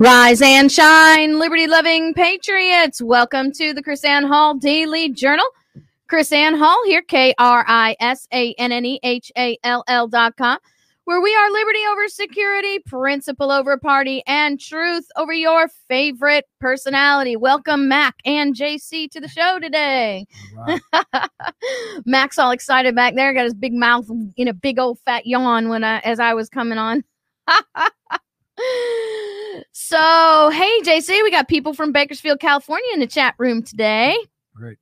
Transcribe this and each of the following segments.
Rise and shine, liberty loving patriots. Welcome to the KrisAnne Hall Daily Journal. KrisAnne Hall here, K R I S A N N E H A L L dot com, where we are liberty over security, principle over party, and truth over your favorite personality. Welcome, Mac and JC, to the show today. Right. Mac's all excited back there, got his big mouth in a big old fat yawn when I as I was coming on. so, hey, JC, we got people from Bakersfield, California in the chat room today. Great.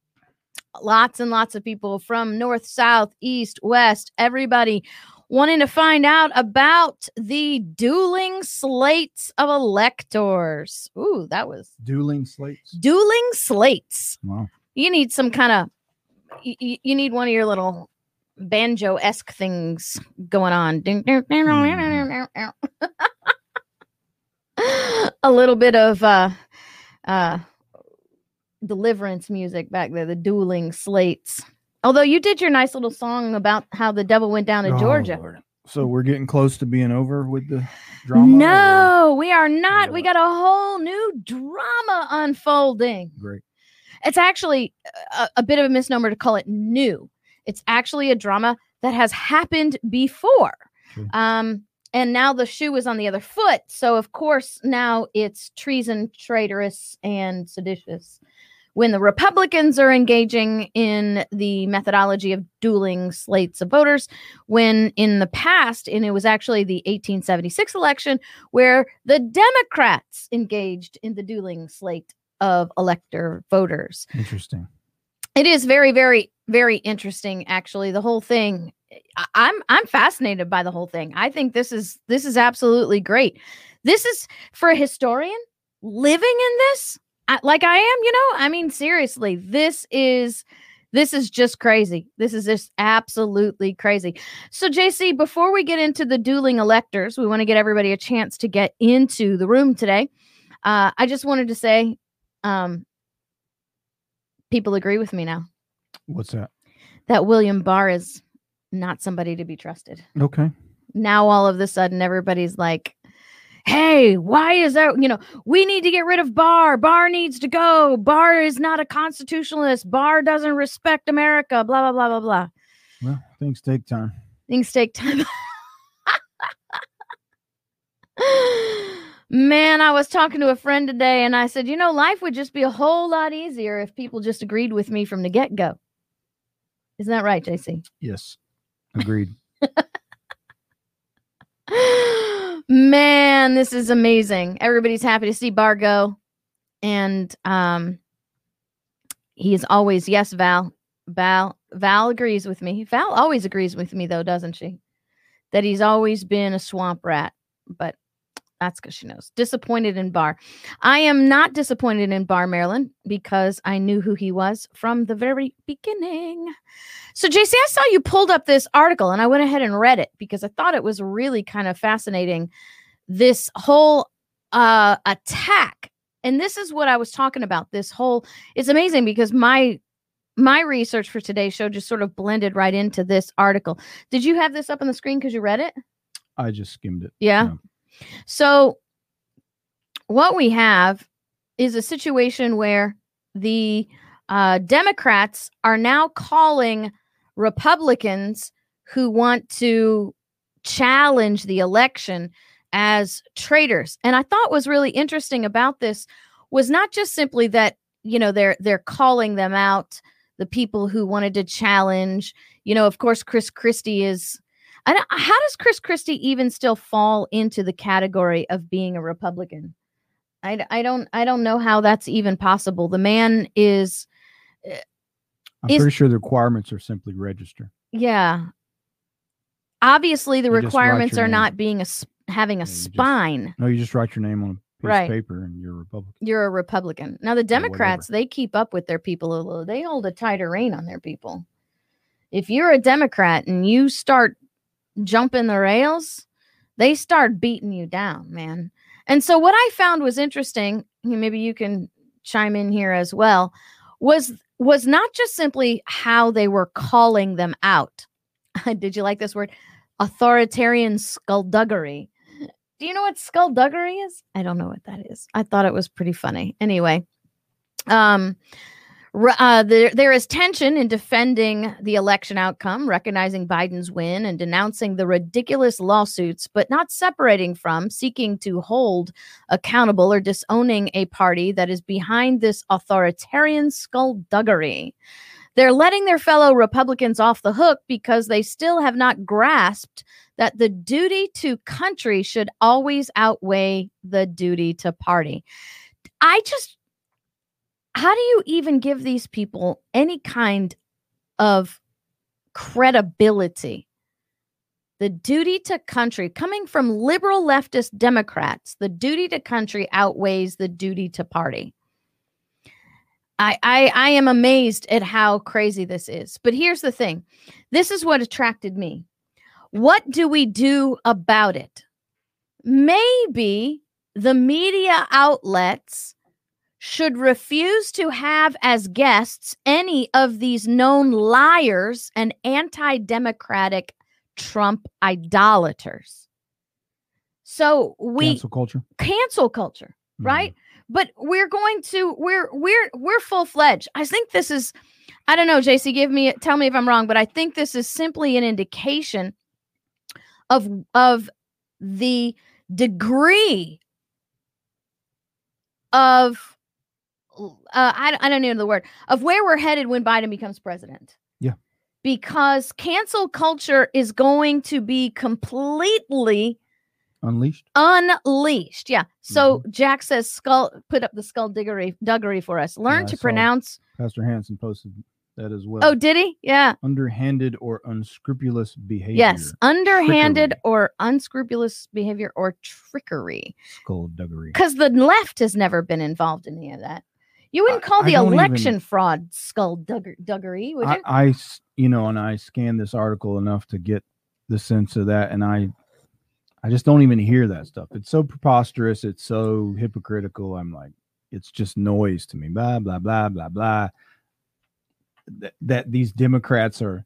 Lots and lots of people from north, south, east, west, everybody wanting to find out about the dueling slates of electors. Ooh, that was Dueling slates. dueling slates. Wow. You need some kind of, you, you need one of your little banjo esque things going on. Ding, a little bit of uh uh deliverance music back there, the dueling slates. Although you did your nice little song about how the devil went down to Oh, Georgia. Lord. So we're getting close to being over with the drama. No, we are not. We got a whole new drama unfolding. Great. It's actually a, a bit of a misnomer to call it new. It's actually a drama that has happened before. Um, and now the shoe is on the other foot. So, of course, now it's treason, traitorous, and seditious. When the Republicans are engaging in the methodology of dueling slates of voters, when in the past, and it was actually the 1876 election, where the Democrats engaged in the dueling slate of elector voters. Interesting. It is very, very, very interesting. Actually, the whole thing. I'm I'm fascinated by the whole thing. I think this is this is absolutely great. This is for a historian living in this, I, like I am. You know, I mean, seriously, this is this is just crazy. This is just absolutely crazy. So, JC, before we get into the dueling electors, we want to get everybody a chance to get into the room today. Uh, I just wanted to say, um, people agree with me now What's that? that William Barr is not somebody to be trusted. Okay. Now all of a sudden everybody's like, "Hey, why is that, you know, we need to get rid of Barr. Barr needs to go. Barr is not a constitutionalist. Barr doesn't respect America, blah blah blah blah blah." Well, things take time. Things take time. Man, I was talking to a friend today and I said, "You know, life would just be a whole lot easier if people just agreed with me from the get-go." Isn't that right, JC? Yes. Agreed. Man, this is amazing. Everybody's happy to see Barr go. And um he is always, yes, Val. Val Val agrees with me. Val always agrees with me though, doesn't she? That he's always been a swamp rat. But that's because she knows. Disappointed in Barr. I am not disappointed in Barr, Maryland because I knew who he was from the very beginning. So, JC, I saw you pulled up this article and I went ahead and read it because I thought it was really kind of fascinating. This whole uh, attack. And this is what I was talking about. This whole, it's amazing because my my research for today's show just sort of blended right into this article. Did you have this up on the screen because you read it? I just skimmed it. Yeah. So, what we have is a situation where the uh, Democrats are now calling Republicans who want to challenge the election as traitors. And I thought was really interesting about this was not just simply that you know they're they're calling them out the people who wanted to challenge you know of course chris christie is I don't, how does Chris Christie even still fall into the category of being a Republican? I, I don't I don't know how that's even possible. The man is I'm Is- pretty sure the requirements are simply register. yeah. Obviously, the You requirements are name. not being a having a Yeah, you just- spine. No, you just write your name on a piece Right. of paper and you're a Republican. You're a Republican. Now the. Democrats they keep up with their people a little. They hold a tighter rein on their people. If you're a Democrat and you start jumping the rails, they start beating you down, man. And so what I found was interesting, maybe you can chime in here as well, was was not just simply how they were calling them out. Did you like this word? Authoritarian skullduggery. Do you know what skullduggery is? I don't know what that is. I thought it was pretty funny. Anyway, um, uh, there, there is tension in defending the election outcome, recognizing Biden's win and denouncing the ridiculous lawsuits, but not separating from seeking to hold accountable or disowning a party that is behind this authoritarian skullduggery. They're letting their fellow Republicans off the hook because they still have not grasped that the duty to country should always outweigh the duty to party. I just, how do you even give these people any kind of credibility? The duty to country coming from liberal leftist Democrats, the duty to country outweighs the duty to party. I, I I am amazed at how crazy this is. But here's the thing. This is what attracted me. What do we do about it? Maybe the media outlets should refuse to have as guests any of these known liars and anti-democratic Trump idolaters. So we Cancel culture. cancel culture, Mhm. right? But we're going to we're we're we're full fledged. I think this is I don't know, JC, give me tell me if I'm wrong, but I think this is simply an indication of of the degree of uh, I, I don't know the word of where we're headed when Biden becomes president. Yeah. Because cancel culture is going to be completely Unleashed. unleashed. Yeah. So Jack says skull put up the skull diggery duggery for us. Learn I to pronounce. Pastor Hansen posted that as well. Oh, did he? Yeah. underhanded or unscrupulous behavior. Yes. Underhanded Trickery. or unscrupulous behavior or trickery. Skullduggery. Because the left has never been involved in any of that. You wouldn't call I the don't election even- fraud skull duggery, would I, you? I s- you know, and I scanned this article enough to get the sense of that, and I, I just don't even hear that stuff. It's so preposterous. It's so hypocritical. I'm like, it's just noise to me. Blah blah blah blah blah. That, that these Democrats are,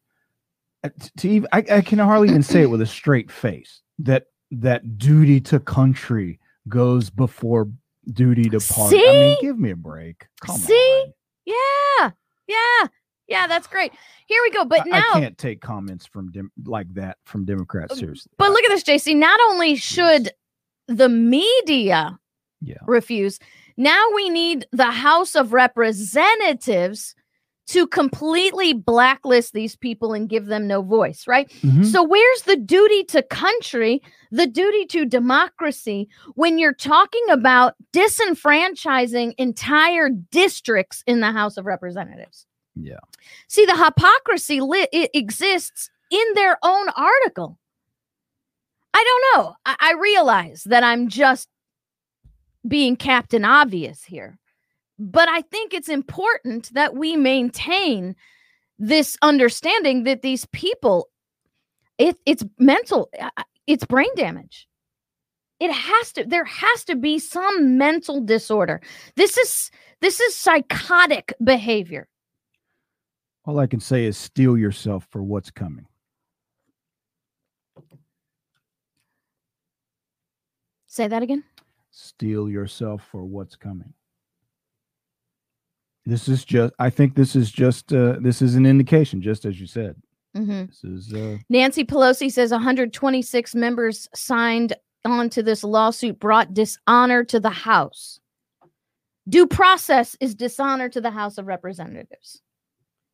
uh, to even, I, I can hardly even say it with a straight face. That that duty to country goes before duty to party. I mean, give me a break. Come See? on. yeah. Yeah. Yeah. That's great. Here we go. But I- now I can't take comments from dem- like that from Democrats um, seriously. But look at this, JC. Not only should the media Yeah. refuse, now we need the House of Representatives to completely blacklist these people and give them no voice, right? Mhm. So, where's the duty to country, the duty to democracy when you're talking about disenfranchising entire districts in the House of Representatives? Yeah. See, the hypocrisy li- it exists in their own article. I don't know. I, I realize that I'm just being Captain Obvious here, but I think it's important that we maintain this understanding that these people, it, it's mental, uh, uh, it's brain damage. It has to. There has to be some mental disorder. This is this is psychotic behavior. All I can say is steel yourself for what's coming. Say that again. Steel yourself for what's coming. This is just. I think this is just. Uh, this is an indication, just as you said. hmm This is. Uh, Nancy Pelosi says 126 members signed onto this lawsuit brought dishonor to the House. Due process is dishonor to the House of Representatives.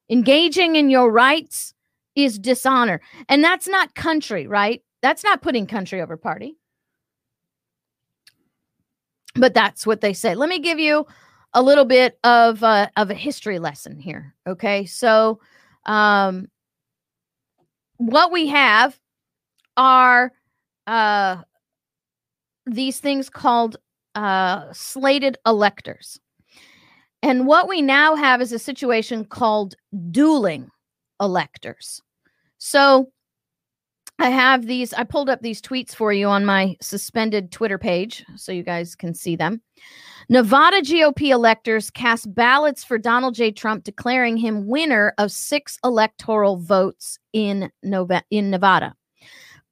Engaging in your rights is dishonor. And that's not country, right? That's not putting country over party. But that's what they say. Let me give you a little bit of uh, of a history lesson here. Okay, so um, what we have are uh, these things called uh, slated electors. And what we now have is a situation called dueling electors. So I have these, I pulled up these tweets for you on my suspended Twitter page so you guys can see them. Nevada GOP electors cast ballots for Donald J. Trump, declaring him winner of six electoral votes in Nova- in Nevada.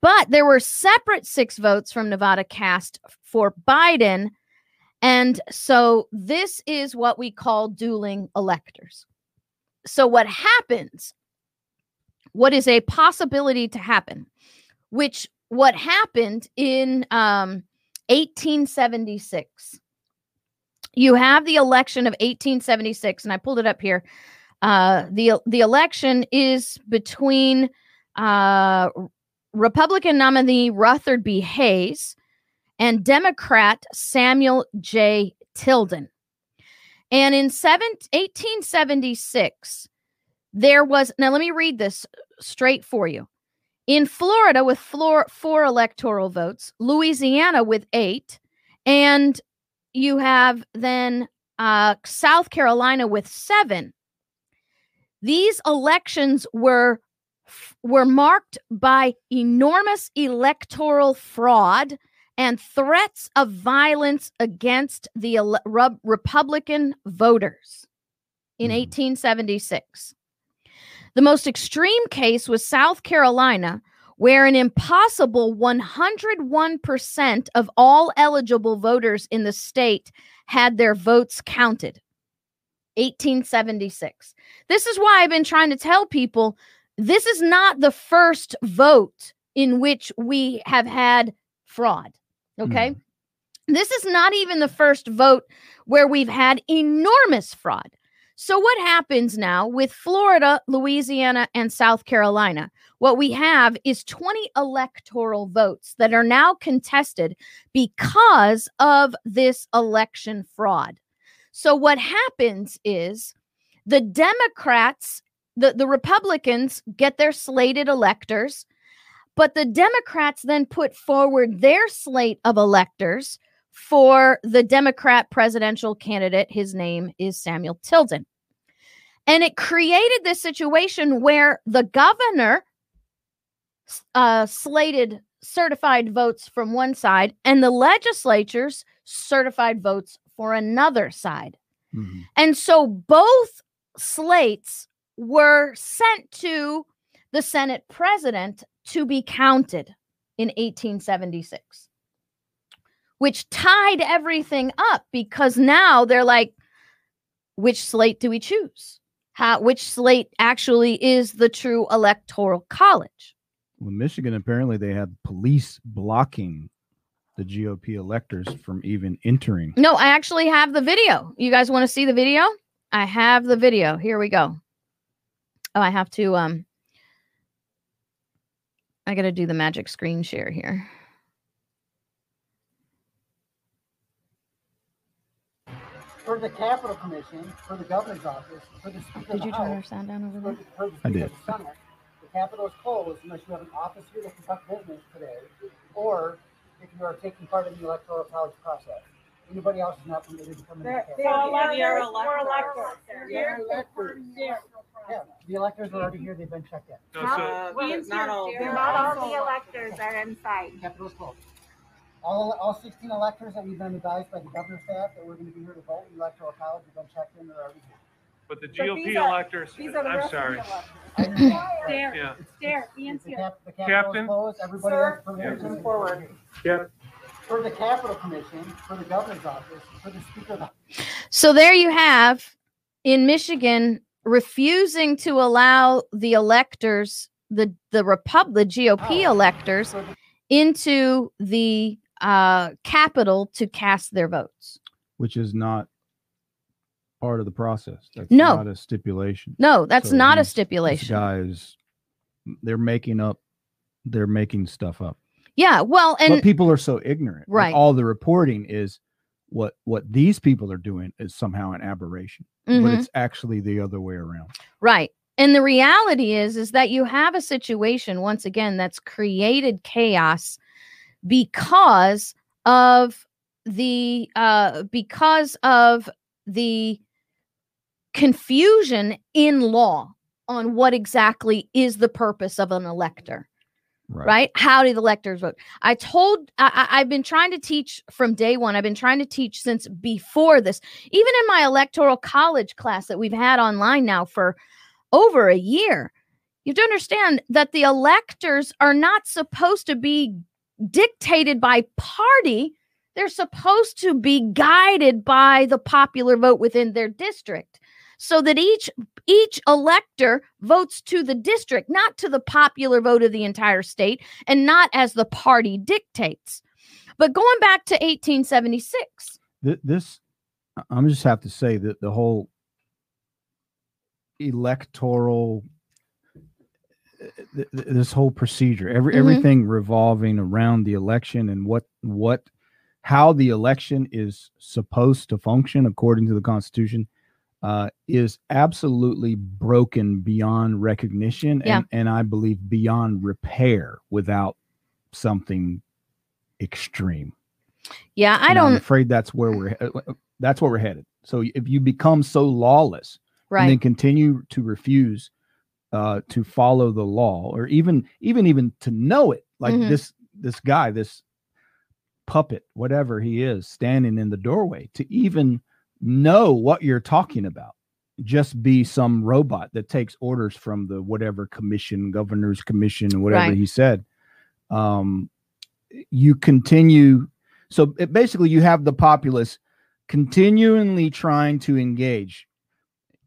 But there were separate six votes from Nevada cast for Biden. And so this is what we call dueling electors. So, what happens, what is a possibility to happen, which what happened in um, 1876, you have the election of 1876, and I pulled it up here. Uh, the the election is between uh, Republican nominee Rutherford B. Hayes and Democrat Samuel J. Tilden. And in seven, 1876, there was, now let me read this straight for you. In Florida, with four, four electoral votes, Louisiana with eight, and you have then uh, South Carolina with seven. These elections were were marked by enormous electoral fraud and threats of violence against the ele- Republican voters in mm. 1876. The most extreme case was South Carolina, where an impossible 101% of all eligible voters in the state had their votes counted. 1876. This is why I've been trying to tell people this is not the first vote in which we have had fraud. Okay. Mm. This is not even the first vote where we've had enormous fraud. So, what happens now with Florida, Louisiana, and South Carolina? What we have is 20 electoral votes that are now contested because of this election fraud. So, what happens is the Democrats, the, the Republicans get their slated electors but the Democrats then put forward their slate of electors for the Democrat presidential candidate. His name is Samuel Tilden. And it created this situation where the governor uh, slated certified votes from one side and the legislatures certified votes for another side. Mm-hmm. And so both slates were sent to the Senate president to be counted in 1876, which tied everything up because now they're like, which slate do we choose? How, which slate actually is the true electoral college? Well, Michigan, apparently they had police blocking the GOP electors from even entering. No, I actually have the video. You guys want to see the video? I have the video. Here we go. Oh, I have to um I got to do the magic screen share here. For the Capitol Commission, for the governor's office, for the Speaker Did you turn our sound down over there? For, for the I did. The, Senate, the Capitol is closed unless you have an office here to conduct business today, or if you are taking part in the Electoral College process. Anybody else is not permitted to come in. They're, they're. We're electors. They're electors. Yeah, the electors are already here. They've been checked in. No, so, uh, not all. Not all the electors are inside. Capitol's closed. All, all 16 electors that we've been advised by the governor's staff that we're going to be here to vote in the electoral college have been checked in. They're already here. But the GOP are, electors, I'm sorry. Stare, yeah. stare, Ian's The, here. cap, the Captain? closed. Everybody Sir, else permitted to forward. Yeah. For the Capitol Commission, for the governor's office, for the speaker of the So there you have in Michigan refusing to allow the electors, the the Repub the GOP Oh. electors into the uh capital to cast their votes. which is not part of the process. That's No. not a stipulation. No, that's So not a these- These stipulation. guys, they're making up, they're making stuff up. Yeah, well, but and people are so ignorant. Like, Right. all the reporting is what what these people are doing is somehow an aberration, but Mhm. it's actually the other way around. Right. And the reality is is that you have a situation once again that's created chaos because of the uh because of the confusion in law on what exactly is the purpose of an elector right. How do the electors vote? I told I, I've been trying to teach from day one. I've been trying to teach since before this, even in my electoral college class that we've had online now for over a year. You have to understand that the electors are not supposed to be dictated by party. They're supposed to be guided by the popular vote within their district so that each each elector votes to the district not to the popular vote of the entire state and not as the party dictates but going back to 1876 This, I'm just have to say that the whole electoral, th- th- this whole procedure, every Mhm. everything revolving around the election and what what how the election is supposed to function according to the Constitution. Uh, is absolutely broken beyond recognition Yeah. and, and I believe beyond repair without something extreme. yeah i And I'm don't afraid that's where we're that's where we're headed. So if you become so lawless right. and then continue to refuse uh, to follow the law, or even even even to know it, like Mhm. this this guy, this puppet, whatever he is, standing in the doorway, to even know what you're talking about, just be some robot that takes orders from the whatever commission, governor's commission, whatever Right. he said. Um, you continue so it, basically you have the populace continually trying to engage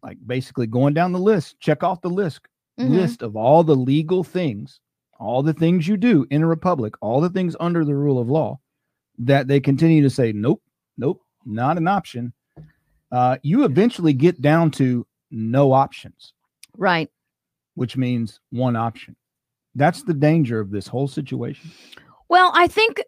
like basically going down the list check off the list Mhm. list of all the legal things all the things you do in a republic all the things under the rule of law that they continue to say nope nope not an option uh, you eventually get down to no options right which means one option that's the danger of this whole situation Well, I think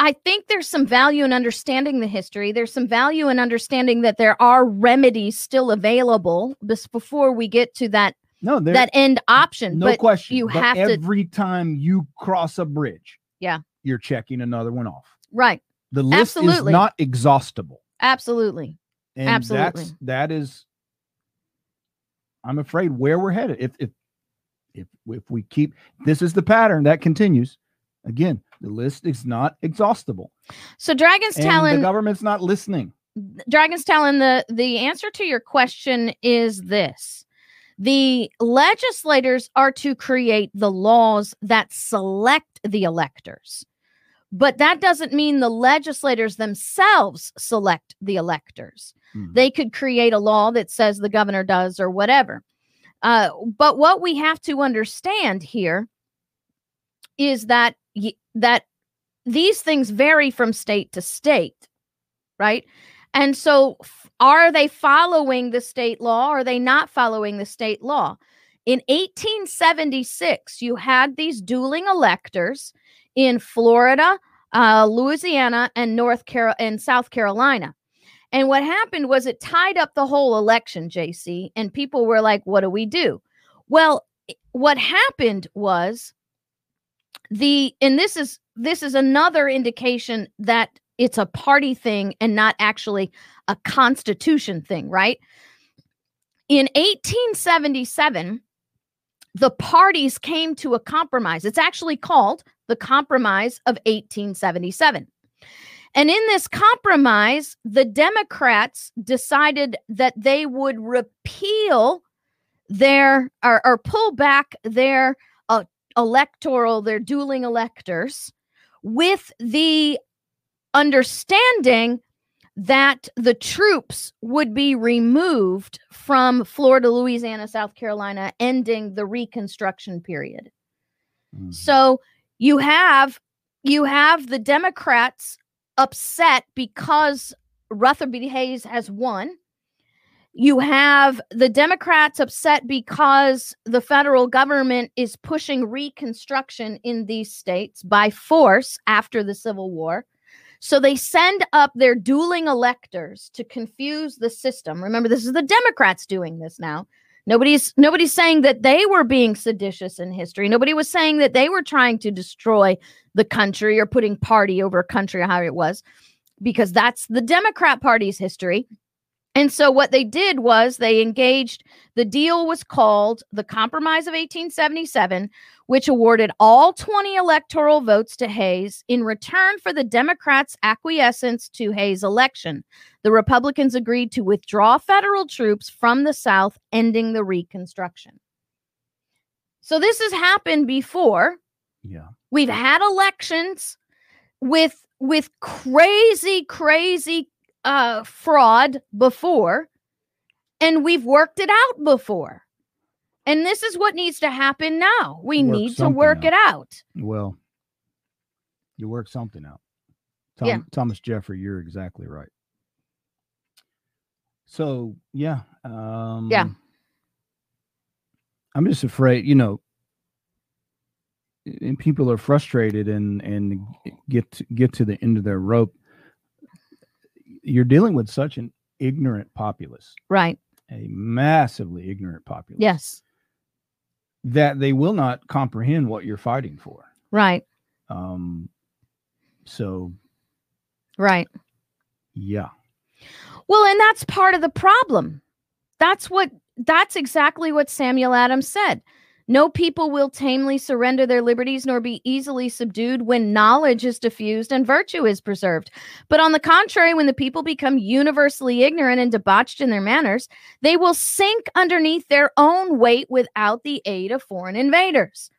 I think there's some value in understanding the history. There's some value in understanding that there are remedies still available before we get to that no there, that end option. No but question. you but have to- every time you cross a bridge, Yeah. you're checking another one off. right, The list Absolutely. is not exhaustible. absolutely. And Absolutely. that's that is I'm afraid where we're headed. If if if if we keep this is the pattern that continues, again, the list is not exhaustible. So Dragon's And the government's not listening. Dragon's Talon, the the answer to your question is this. The legislators are to create the laws that select the electors. But that doesn't mean the legislators themselves select the electors. Hmm. They could create a law that says the governor does or whatever. Uh, but what we have to understand here is that that these things vary from state to state, right? And so, are they following the state law? Or are they not following the state law? In 1876, you had these dueling electors in Florida, uh, Louisiana, and North Carol and South Carolina. And what happened was it tied up the whole election, JC, and people were like, "What do we do?" Well, what happened was the and this is this is another indication that it's a party thing and not actually a constitution thing, right? In 1877, the parties came to a compromise. It's actually called the Compromise of 1877. And in this compromise, the Democrats decided that they would repeal their or, or pull back their uh, electoral, their dueling electors, with the understanding that the troops would be removed from Florida, Louisiana, South Carolina, ending the Reconstruction period. Mhm. So you have you have the Democrats upset because Rutherford B. Hayes has won. You have the Democrats upset because the federal government is pushing reconstruction in these states by force after the Civil War. So they send up their dueling electors to confuse the system. Remember, this is the Democrats doing this now. Nobody's nobody's saying that they were being seditious in history. Nobody was saying that they were trying to destroy the country or putting party over country or how it was, because that's the Democrat Party's history. And so what they did was they engaged, the deal was called the Compromise of 1877, which awarded all 20 electoral votes to Hayes in return for the Democrats' acquiescence to Hayes' election. The Republicans agreed to withdraw federal troops from the South, ending the Reconstruction. So this has happened before. Yeah. We've had elections with with crazy crazy uh fraud before and we've worked it out before. And this is what needs to happen now. We Work need to work out. it out. Well, you work something out. Tom, Yeah. Thomas Jeffrey, you're exactly right. So yeah, um, yeah. I'm just afraid, you know, and people are frustrated and and get to, get to the end of their rope. You're dealing with such an ignorant populace, Right. a massively ignorant populace. Yes. that they will not comprehend what you're fighting for. Right. Um, so Right. yeah, Well, and that's part of the problem. That's what that's exactly what Samuel Adams said. No people will tamely surrender their liberties nor be easily subdued when knowledge is diffused and virtue is preserved. But on the contrary, when the people become universally ignorant and debauched in their manners, they will sink underneath their own weight without the aid of foreign invaders.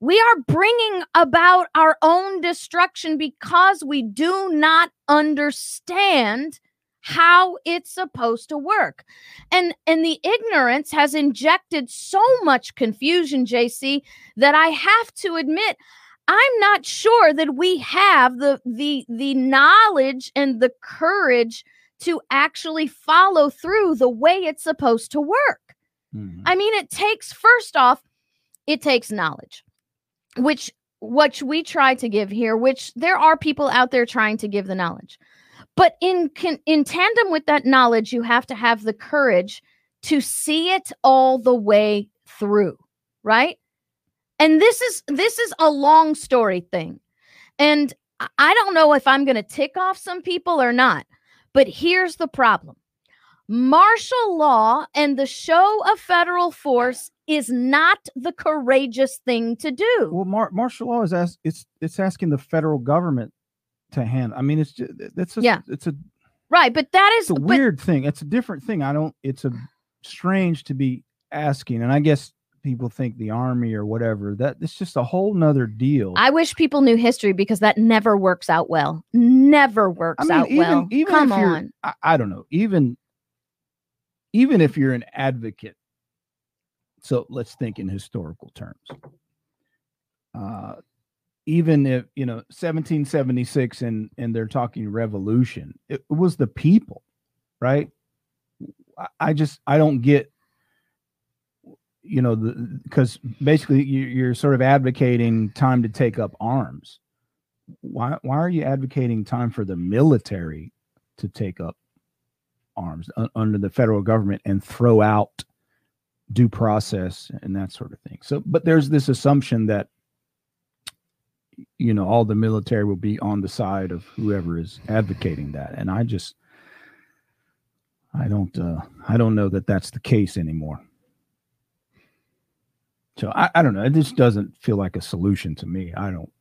We are bringing about our own destruction because we do not understand how it's supposed to work and and the ignorance has injected so much confusion jc that i have to admit i'm not sure that we have the the the knowledge and the courage to actually follow through the way it's supposed to work Mhm. I mean, it takes first off, it takes knowledge, which which we try to give here, which there are people out there trying to give the knowledge. But in con- in tandem with that knowledge, you have to have the courage to see it all the way through, right? And this is this is a long story thing. And I- don't know if I'm going to tick off some people or not. But here's the problem martial law and the show of federal force is not the courageous thing to do. well, mar- martial law is ask, it's it's asking the federal government to hand. I mean, it's just, it's a, Yeah. it's a right, but that is a but- weird thing. It's a different thing. I don't. It's a strange to be asking, and I guess people think the army or whatever that it's just a whole nother deal. I wish people knew history because that never works out well. Never works I mean, out even- well. even Come on. I, I don't know. Even even if you're an advocate, so let's think in historical terms. Uh, even if you know 1776 and and they're talking revolution, it, was the people, right? I, I just I don't get you know because basically you, you're sort of advocating time to take up arms why why are you advocating time for the military to take up arms u- under the federal government and throw out due process and that sort of thing so but there's this assumption that you know all the military will be on the side of whoever is advocating that. And i just i don't uh i don't know that that's the case anymore. So i, I don't know. It just doesn't feel like a solution to me. I don't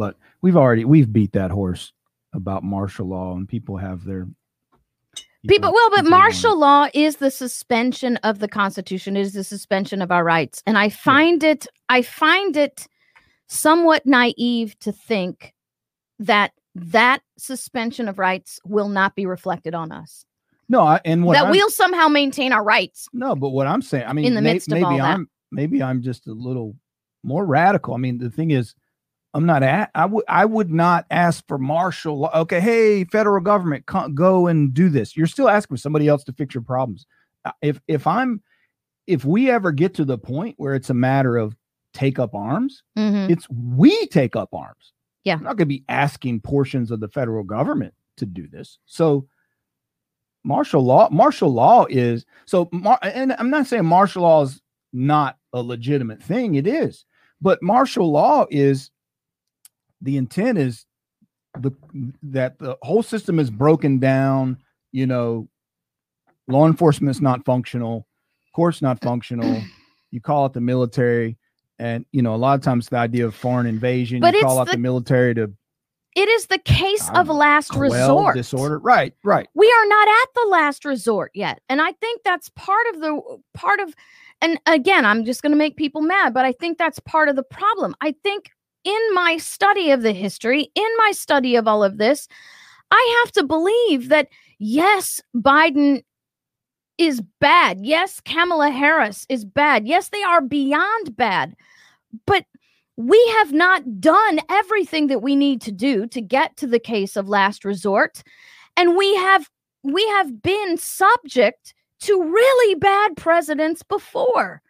but we've already we've beat that horse about martial law and people have their People, well, but martial law is the suspension of the Constitution. It is the suspension of our rights, and I find it, I find it somewhat naive to think that that suspension of rights will not be reflected on us. no I, and what that I'm- we'll somehow maintain our rights. no but what i'm saying i mean In the may- midst of maybe all that. i'm maybe i'm just a little more radical i mean the thing is i'm not at i would i would not ask for martial law okay hey federal government go and do this you're still asking somebody else to fix your problems if if i'm if we ever get to the point where it's a matter of take up arms Mhm. it's we take up arms. Yeah. I'm not going to be asking portions of the federal government to do this. So martial law, martial law is so, mar- and I'm not saying martial law is not a legitimate thing. It is, but martial law is the intent is the that the whole system is broken down. You know, law enforcement is not functional, courts not functional. You call it the military and you know a lot of times the idea of foreign invasion But you call out the- the, military to It is the case of last resort. disorder right right we are not at the last resort yet and i think that's part of the part of and again, I'm just going to make people mad, but I think that's part of the problem. I think in my study of the history, in my study of all of this, I have to believe that yes, Biden is bad. Yes, Kamala Harris is bad. Yes, they are beyond bad. But we have not done everything that we need to do to get to the case of last resort. And we have we have been subject to really bad presidents before.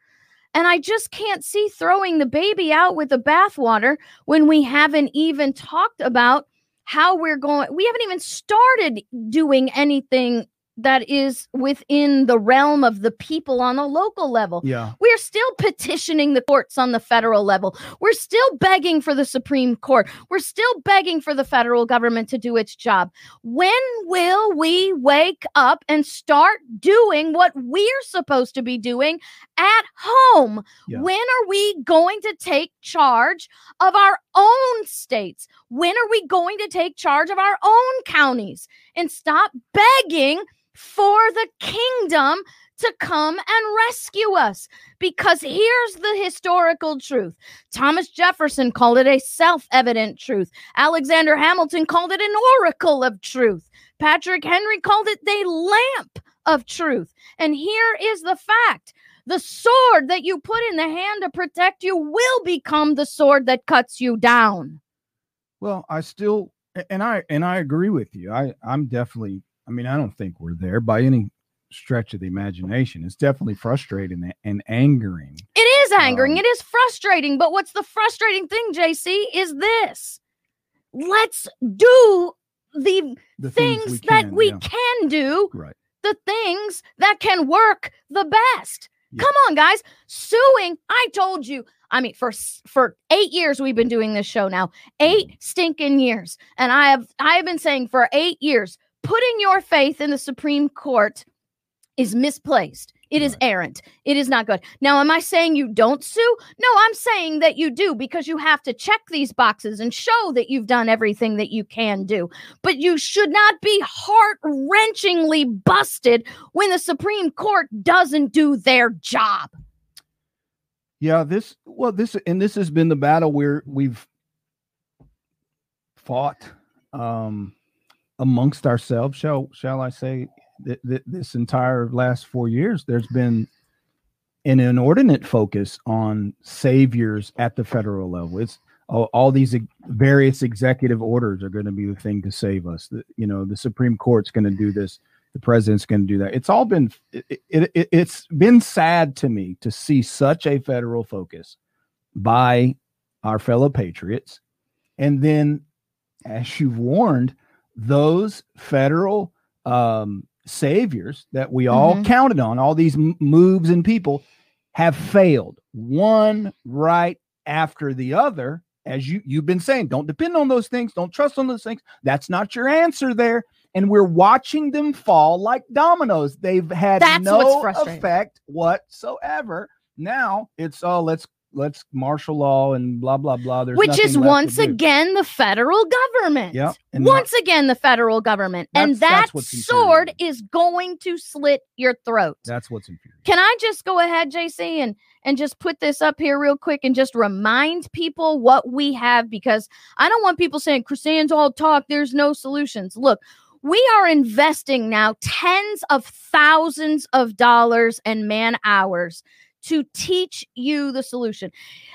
And I just can't see throwing the baby out with the bathwater when we haven't even talked about how we're going. We haven't even started doing anything that is within the realm of the people on a local level. Yeah. We're still petitioning the courts on the federal level. We're still begging for the Supreme Court. We're still begging for the federal government to do its job. When will we wake up and start doing what we're supposed to be doing at home? Yeah. When are we going to take charge of our own states? When are we going to take charge of our own counties and stop begging? for the kingdom to come and rescue us. Because here's the historical truth Thomas Jefferson called it a self evident truth, Alexander Hamilton called it an oracle of truth, Patrick Henry called it the lamp of truth. And here is the fact. The sword that you put in the hand to protect you will become the sword that cuts you down. Well, I still and I and I agree with you. I I'm definitely I mean, I don't think we're there by any stretch of the imagination. It's definitely frustrating and angering. It is angering. Um, it is frustrating. But what's the frustrating thing, JC, is this. Let's do the, The things, things we that can, we yeah. can do, Right. the things that can work the best. Yeah. Come on, guys. Suing, I told you. I mean, for for eight years we've been doing this show now. Eight stinking years. And I have I have been saying for eight years, putting your faith in the Supreme Court is misplaced. It is errant. It is not good. Now, am I saying you don't sue? No, I'm saying that you do because you have to check these boxes and show that you've done everything that you can do. But you should not be heart wrenchingly busted when the Supreme Court doesn't do their job. Yeah, this well, this and this has been the battle where we've fought um amongst ourselves, shall shall I say, th- th- this entire last four years. There's been an inordinate focus on saviors at the federal level. It's all, all these various executive orders are going to be the thing to save us. The, you know, the Supreme Court's going to do this. The president's going to do that. It's all been it, it, it, it's been sad to me to see such a federal focus by our fellow patriots, and then, as you've warned, those federal um, saviors that we all Mhm. counted on, all these m- moves and people, have failed one right after the other. As you you've been saying, don't depend on those things, don't trust on those things. That's not your answer there. And we're watching them fall like dominoes. They've had That's no effect whatsoever. Now it's oh let's let's martial law and blah blah blah. There's Which is once again the federal government. Yep. And Once again, the federal government. And that sword is going to slit your throat. that's what's infuriating. Can I just go ahead, JC, and and just put this up here real quick and just remind people what we have because I don't want people saying KrisAnne's all talk. There's no solutions. Look, we are investing now tens of thousands of dollars and man hours to teach you the solution.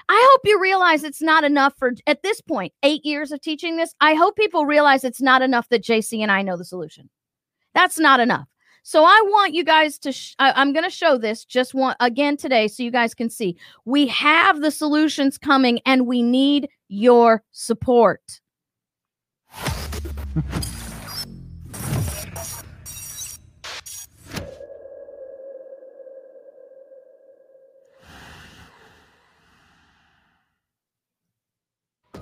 I hope you realize it's not enough for at this point, eight years of teaching this. I hope people realize it's not enough that JC and I know the solution. That's not enough. So I want you guys to. Sh- I, am going to show this just one again today, so you guys can see we have the solutions coming, and we need your support.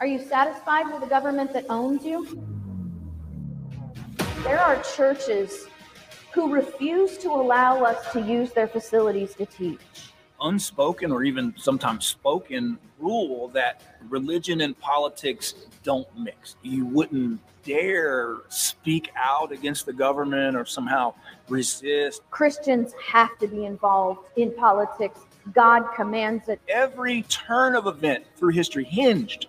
Are you satisfied with a government that owns you? There are churches who refuse to allow us to use their facilities to teach. Unspoken or even sometimes spoken rule that religion and politics don't mix. You wouldn't dare speak out against the government or somehow resist. Christians have to be involved in politics. God commands it. Every turn of event through history hinged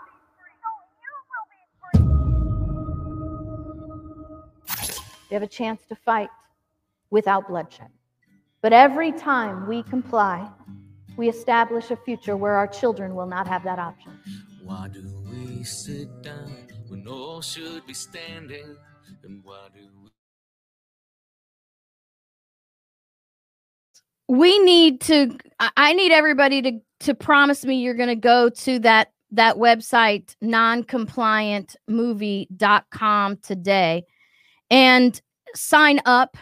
We have a chance to fight without bloodshed. But every time we comply, we establish a future where our children will not have that option. Why do we sit down when all should be standing? And why do we? we need to I- i need everybody to to promise me you're going to go to that that website noncompliantmovie.com today and sign up.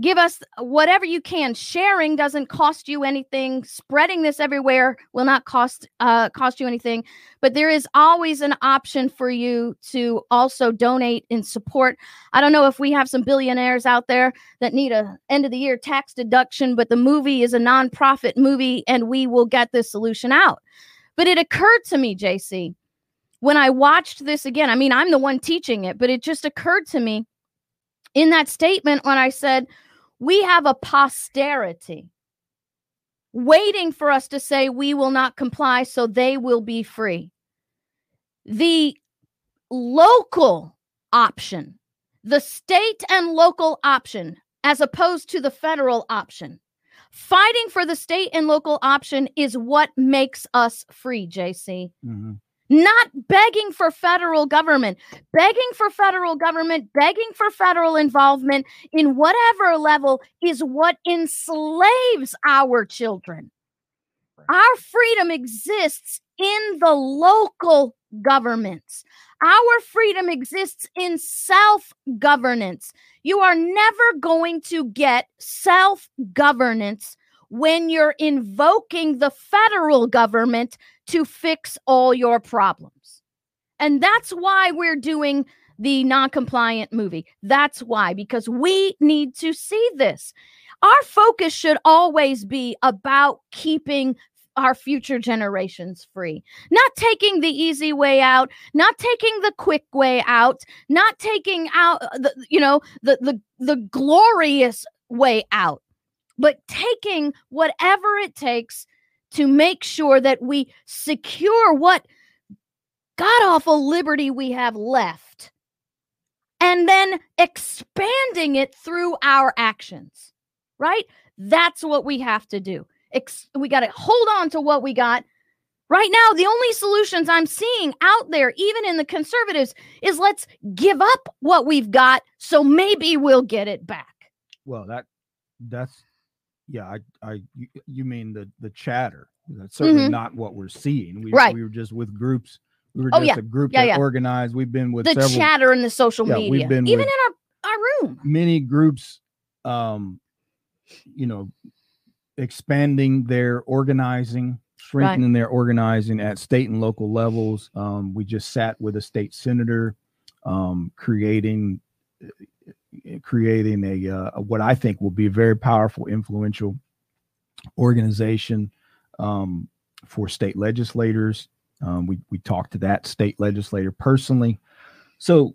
Give us whatever you can. Sharing doesn't cost you anything. Spreading this everywhere will not cost uh cost you anything. But there is always an option for you to also donate in support. I don't know if we have some billionaires out there that need a end of the year tax deduction but the movie is a nonprofit movie and we will get this solution out. But it occurred to me jc when i watched this again i mean i'm the one teaching it but it just occurred to me in that statement when i said we have a posterity waiting for us to say we will not comply so they will be free the local option the state and local option as opposed to the federal option. Fighting for the state and local option is what makes us free, JC. Mhm. Not begging for federal government, begging for federal government, begging for federal involvement in whatever level is what enslaves our children. Our freedom exists in the local governments. Our freedom exists in self governance. You are never going to get self governance when you're invoking the federal government to fix all your problems. And that's why we're doing the non compliant movie. That's why, because we need to see this. Our focus should always be about keeping our future generations free, not taking the easy way out, not taking the quick way out, not taking out uh, the you know the the the glorious way out, but taking whatever it takes to make sure that we secure what god awful liberty we have left and then expanding it through our actions right? That's what we have to do. Ex- we got to hold on to what we got. Right now the only solutions i'm seeing out there even in the conservatives is let's give up what we've got so maybe we'll get it back. Well, that that's yeah. I I you, mean the the chatter? That's certainly Mhm. not what we're seeing. We Right. we were just with groups. We were Oh, just yeah. a group Yeah, that yeah. organized. We've been with the several chatter in the social Yeah, we've been even in our, our room many groups. Um, you know, expanding their organizing, strengthening their organizing at state and local levels. Um, we just sat with a state senator, um, creating creating a, uh, what I think will be a very powerful, influential organization um, for state legislators. Um, we we talked to that state legislator personally. So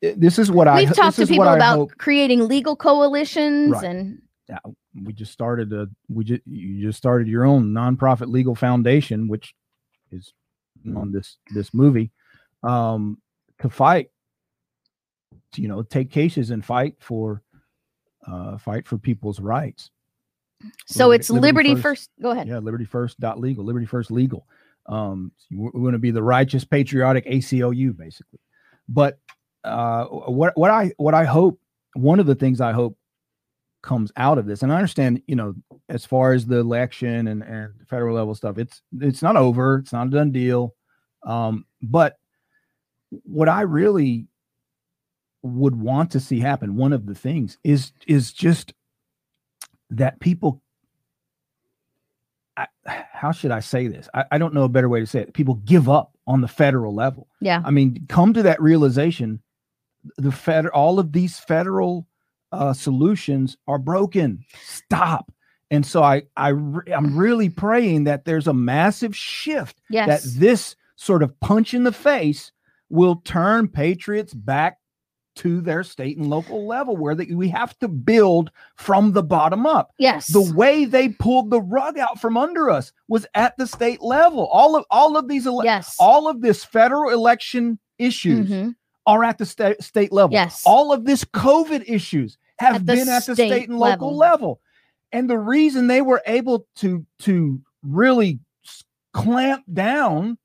this is what I we've talked to people about hope- creating legal coalitions Right. and yeah, we just started a we just you just started your own nonprofit legal foundation which is on this this movie um to fight you know take cases and fight for uh fight for people's rights So Liberty- it's Liberty Liberty First. First. Go ahead. Yeah, Liberty First dot legal, Liberty First legal. Um, we're going to be the righteous, patriotic ACLU, basically. But uh, what what I what I hope, one of the things I hope comes out of this, and I understand, you know, as far as the election and and federal level stuff, it's it's not over, it's not a done deal. Um, but what I really would want to see happen, one of the things is is just that people I, how should I say this? I, I don't know a better way to say it. People give up on the federal level. Yeah. I mean, come to that realization. The fed, all of these federal uh, solutions are broken. Stop. And so I, I, I'm really praying that there's a massive shift. Yes. That this sort of punch in the face will turn patriots back to their state and local level, where they, we have to build from the bottom up Yes. the way they pulled the rug out from under us was at the state level. All of all of these ele- yes. all of this federal election issues Mhm. are at the state state level. Yes. All of this COVID issues have At been at the state state and local level. level. And the reason they were able to to really clamp down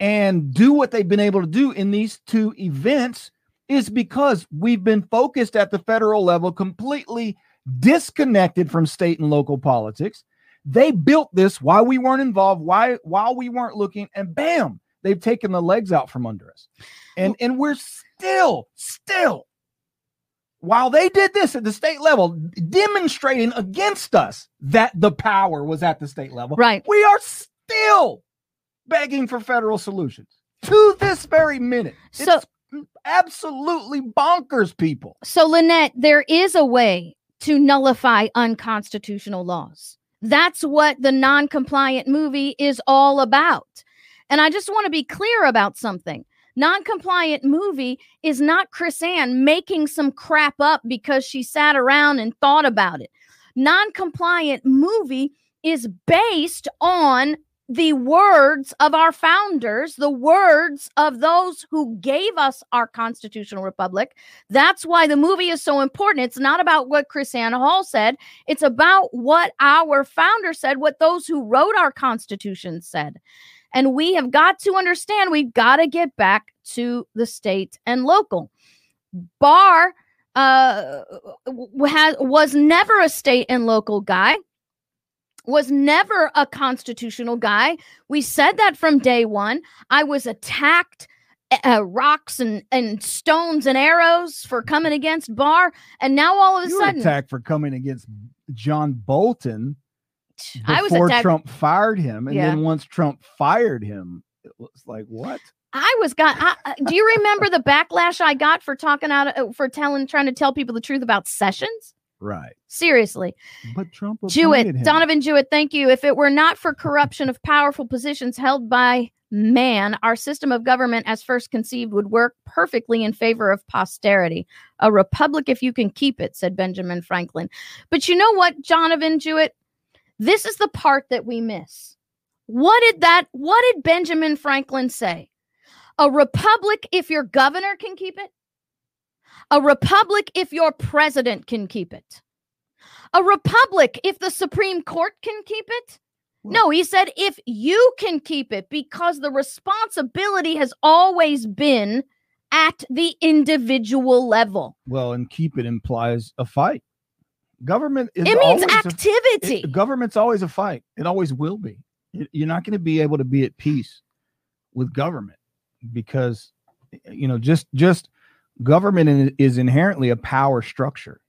and do what they've been able to do in these two events is because we've been focused at the federal level completely disconnected from state and local politics. They built this while we weren't involved, why while we weren't looking, and bam, they've taken the legs out from under us. And and we're still, still, while they did this at the state level, demonstrating against us that the power was at the state level. Right. We are still begging for federal solutions to this very minute. So- it's absolutely bonkers, people. So, Lynette, there is a way to nullify unconstitutional laws. That's what the non compliant movie is all about. And I just want to be clear about something. Non compliant movie is not KrisAnne making some crap up because she sat around and thought about it. Non compliant movie is based on the words of our founders, the words of those who gave us our constitutional republic. That's why the movie is so important. It's not about what KrisAnne Hall said, it's about what our founder said, what those who wrote our constitution said. And we have got to understand we've got to get back to the state and local. Barr uh, was never a state and local guy was never a constitutional guy. We said that from day one. I was attacked, uh, rocks and, and stones and arrows for coming against Barr. And now all of a You sudden, attacked for coming against John Bolton I was before attacked. Trump fired him, and Yeah. then once Trump fired him, it was like what? I was got. I, I- do you remember the backlash I got for talking out uh, for telling, trying to tell people the truth about Sessions? Right. Seriously, But Trump Jewett, him. Donovan Jewett, thank you. If it were not for corruption of powerful positions held by man, our system of government as first conceived would work perfectly in favor of posterity. A republic if you can keep it, said Benjamin Franklin. But you know what, Donovan Jewett? This is the part that we miss. What did that, what did Benjamin Franklin say? A republic if your governor can keep it? A republic if your president can keep it? A republic if the Supreme Court can keep it? No, he said if you can keep it because the responsibility has always been at the individual level. Well, and keep it implies a fight. Government is It means always a- activity. it- government's always a fight. It always will be. You're not going to be able to be at peace with government because you know just just government is inherently a power structure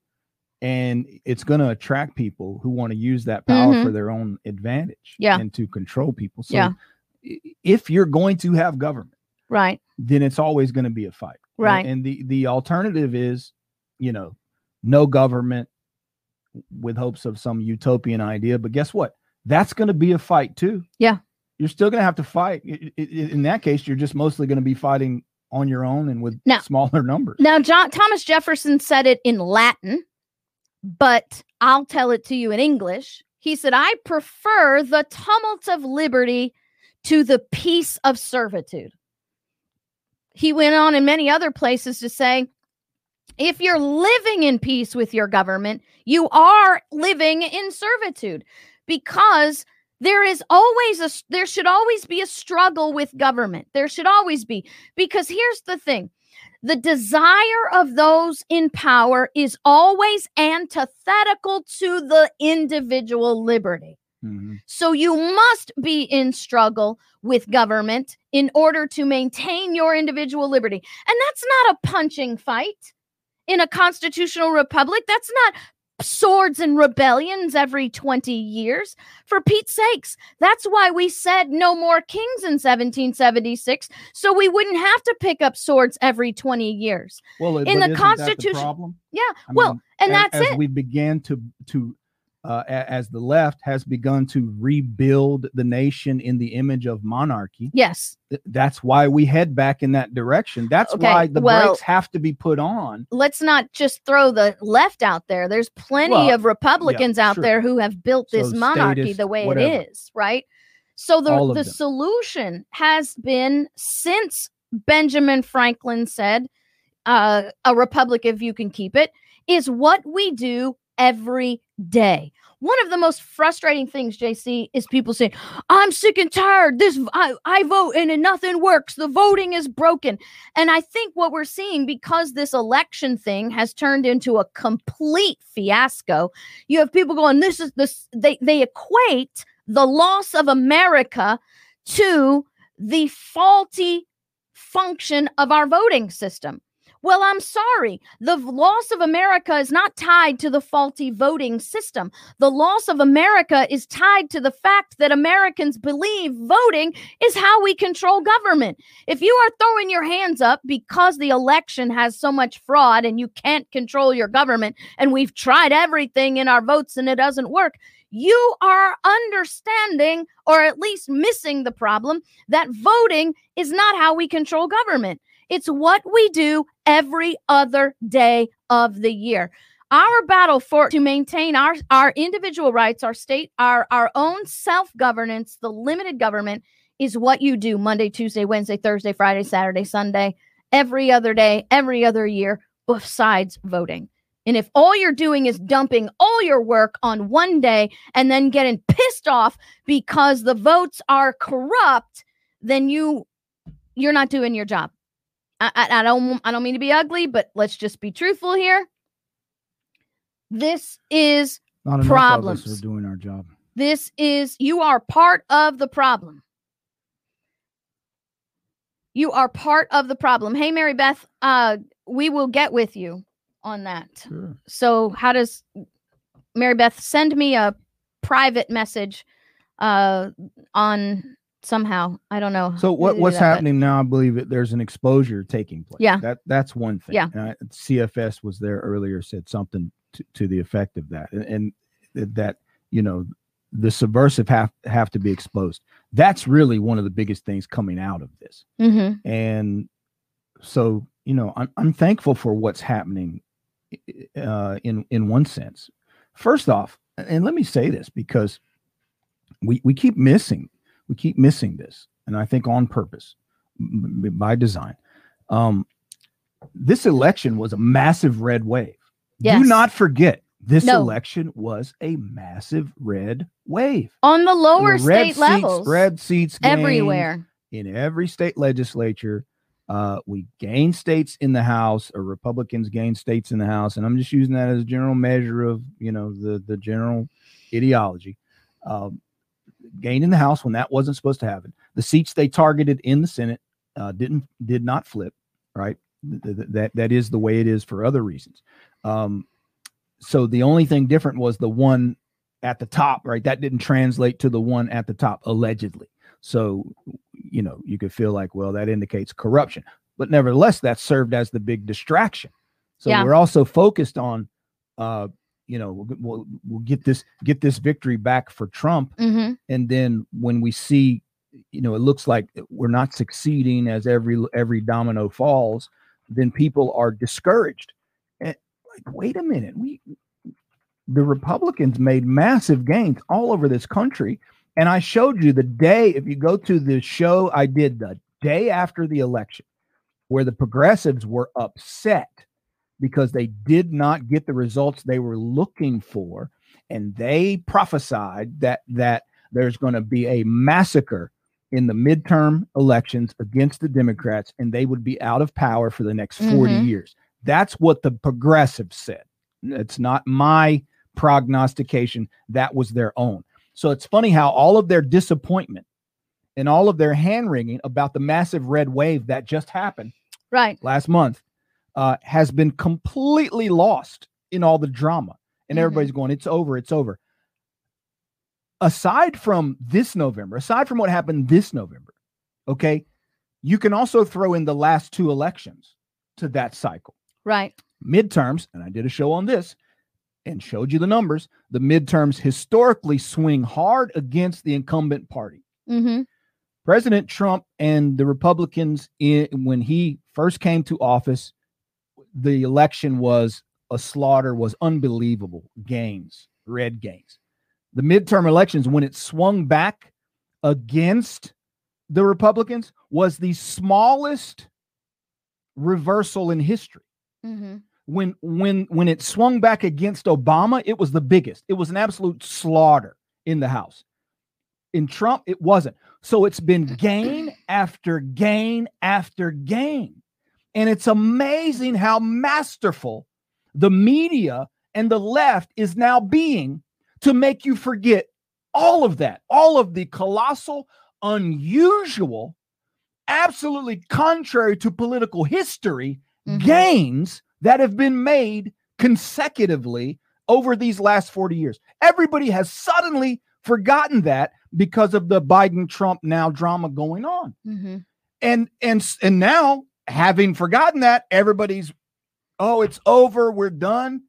and it's going to attract people who want to use that power Mhm. for their own advantage Yeah. and to control people so Yeah. if you're going to have government Right. then it's always going to be a fight. And- Right. And, the the alternative is, you know, no government with hopes of some utopian idea. But guess what? That's going to be a fight too. Yeah. You're still going to have to fight. In that case, you're just mostly going to be fighting on your own and with Now- smaller numbers. Now, John Thomas Jefferson said it in Latin, but I'll tell it to you in English. He said, I prefer the tumult of liberty to the peace of servitude. He went on in many other places to say, If you're living in peace with your government, you are living in servitude because there is always a there should always be a struggle with government. There should always be because here's the thing. The desire of those in power is always antithetical to the individual liberty. Mhm. So you must be in struggle with government in order to maintain your individual liberty. And that's not a punching fight in a constitutional republic. That's not swords and rebellions every 20 years. For Pete's sakes, that's why we said no more kings in 1776, so we wouldn't have to pick up swords every 20 years. Well, In the Constitution- problem? Yeah, I well, mean, and a- that's as it. we began to to uh, as the left has begun to rebuild the nation in the image of monarchy. yes. th- That's why we head back in that direction. That's Okay, why the well- brakes have to be put on. let's not just throw the left out there. There's plenty Well, of Republicans out sure. there who have built this So monarchy statist, the way whatever. it is, right? So the the them. solution has been since Benjamin Franklin said, uh, "A republic, if you can keep it," is what we do every day. One of the most frustrating things, JC, is people saying, "I'm sick and tired. This I, I vote and then nothing works. The voting is broken." And I think what we're seeing because this election thing has turned into a complete fiasco, you have people going, This is this, they, they equate the loss of America to the faulty function of our voting system. Well, I'm sorry. The loss of America is not tied to the faulty voting system. The loss of America is tied to the fact that Americans believe voting is how we control government. If you are throwing your hands up because the election has so much fraud and you can't control your government, and we've tried everything in our votes and it doesn't work, you are understanding or at least missing the problem that voting is not how we control government. It's what we do every other day of the year. Our battle for to maintain our our individual rights, our state, our our own self-governance, the limited government is what you do Monday, Tuesday, Wednesday, Thursday, Friday, Saturday, Sunday, every other day, every other year besides voting. And if all you're doing is dumping all your work on one day and then getting pissed off because the votes are corrupt, then you you're not doing your job. I, I, I don't I don't mean to be ugly, but let's just be truthful here. This is Not Enough of us are doing our job. this is you are part of the problem. You are part of the problem. Hey Mary Beth, uh we will get with you on that. Sure. So how does Mary Beth send me a private message uh on somehow. I don't know. So what what's that, but- happening now? I believe that there's an exposure taking place. Yeah. that that's one thing. Yeah. And I, CFS was there earlier, said something to, to the effect of that, and, and that you know the subversive have have to be exposed. That's really one of the biggest things coming out of this. Mhm. And so you know I'm I'm thankful for what's happening uh, in in one sense. First off, and let me say this because we we keep missing we keep missing this, and I think on purpose, by design. Um, this election was a massive red wave. Yes. Do not forget, this No. election was a massive red wave. on the lower red state seats, levels red seats everywhere. in every state legislature. Uh, we gain states in the House, or Republicans gain states in the House, and I'm just using that as a general measure of you know the the general ideology. Um, gained in the House when that wasn't supposed to happen. The seats they targeted in the Senate uh, didn't did not flip. Right, Th- th- that that is the way it is for other reasons. Um, so the only thing different was the one at the top. Right, that didn't translate to the one at the top allegedly. So you know you could feel like well that indicates corruption, but nevertheless that served as the big distraction. So Yeah. we're also focused on. Uh, you know, we'll, we'll, we'll get this get this victory back for Trump, hmm and then when we see you know it looks like we're not succeeding as every every domino falls then people are discouraged. And like wait a minute. We the republicans made massive gains all over this country. And i showed you the day if you go to the show i did the day after the election where the progressives were upset because they did not get the results they were looking for and they prophesied that that there's going to be a massacre in the midterm elections against the Democrats and they would be out of power for the next 40 Mhm. years. That's what the progressives said. It's not my prognostication, that was their own. So it's funny how all of their disappointment and all of their hand wringing about the massive red wave that just happened Right. last month uh, has been completely lost in all the drama. And Mhm. everybody's going, it's over, it's over. Aside from this November, aside from what happened this November, okay, you can also throw in the last two elections to that cycle. Right. Midterms, and I did a show on this and showed you the numbers. The midterms historically swing hard against the incumbent party. Mm-hmm. President Trump and the Republicans, in, when he first came to office, the election was a slaughter, was unbelievable gains, red gains. The midterm elections, when it swung back against the Republicans, was the smallest reversal in history. Mm-hmm. When when when it swung back against Obama, it was the biggest. It was an absolute slaughter in the House. In Trump, it wasn't. So it's been gain after gain after gain. And it's amazing how masterful the media and the left is now being to make you forget all of that, all of the colossal, unusual, absolutely contrary to political history Mhm. gains that have been made consecutively over these last 40 years. Everybody has suddenly forgotten that because of the Biden Trump now drama going on. Mm-hmm. And and and now having forgotten that everybody's oh it's over we're done.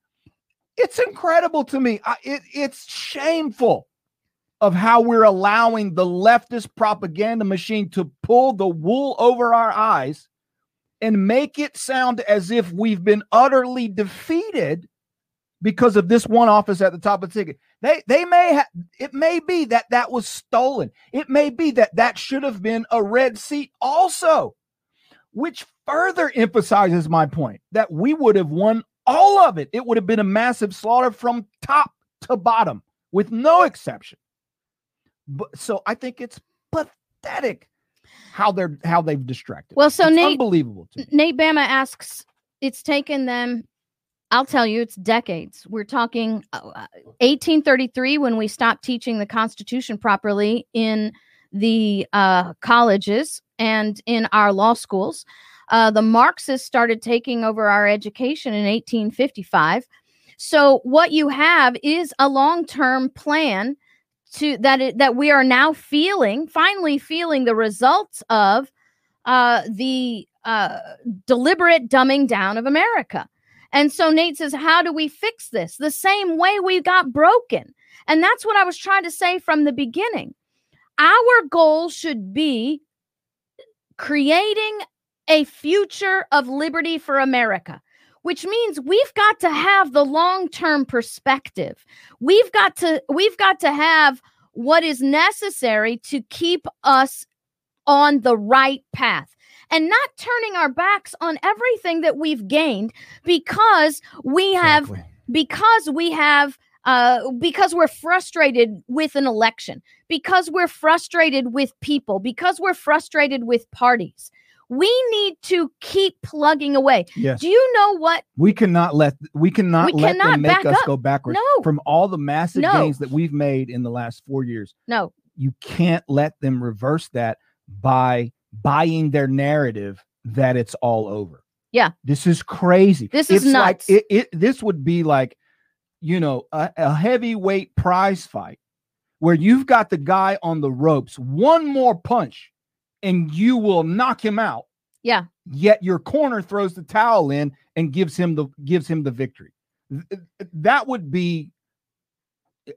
It's incredible to me. I, it, it's shameful of how we're allowing the leftist propaganda machine to pull the wool over our eyes and make it sound as if we've been utterly defeated because of this one office at the top of the ticket. They they may have it may be that that was stolen. It may be that that should have been a red seat also, which further emphasizes my point that we would have won all of it. It would have been a massive slaughter from top to bottom with no exception. But so I think it's pathetic how they're how they've distracted. Well, so It's Nate- unbelievable to me. Nate Bama asks, it's taken them, I'll tell you, it's decades. We're talking uh, uh, 1833 when we stopped teaching the Constitution properly in the uh, colleges and in our law schools. Uh, the Marxists started taking over our education in 1855. So what you have is a long-term plan to that it, that we are now feeling, finally feeling the results of uh, the uh, deliberate dumbing down of America. And so Nate says, How do we fix this? The same way we got broken. And that's what I was trying to say from the beginning. Our goal should be creating a future of liberty for America, which means we've got to have the long-term perspective. We've got to we've got to have what is necessary to keep us on the right path and not turning our backs on everything that we've gained because we have Exactly. because we have uh, because we're frustrated with an election, because we're frustrated with people, because we're frustrated with parties. We need to keep plugging away. Yes. Do you know what? We cannot let we cannot We let cannot them make us up. go backwards No. from all the massive No. gains that we've made in the last four years. No, You can't let them reverse that by buying their narrative that it's all over. Yeah. This is crazy. This is It's like nuts. it, it this would be like, you know, a, a heavyweight prize fight where you've got the guy on the ropes, one more punch, and you will knock him out. Yeah, yet your corner throws the towel in and gives him the gives him the victory. Th- th- that would be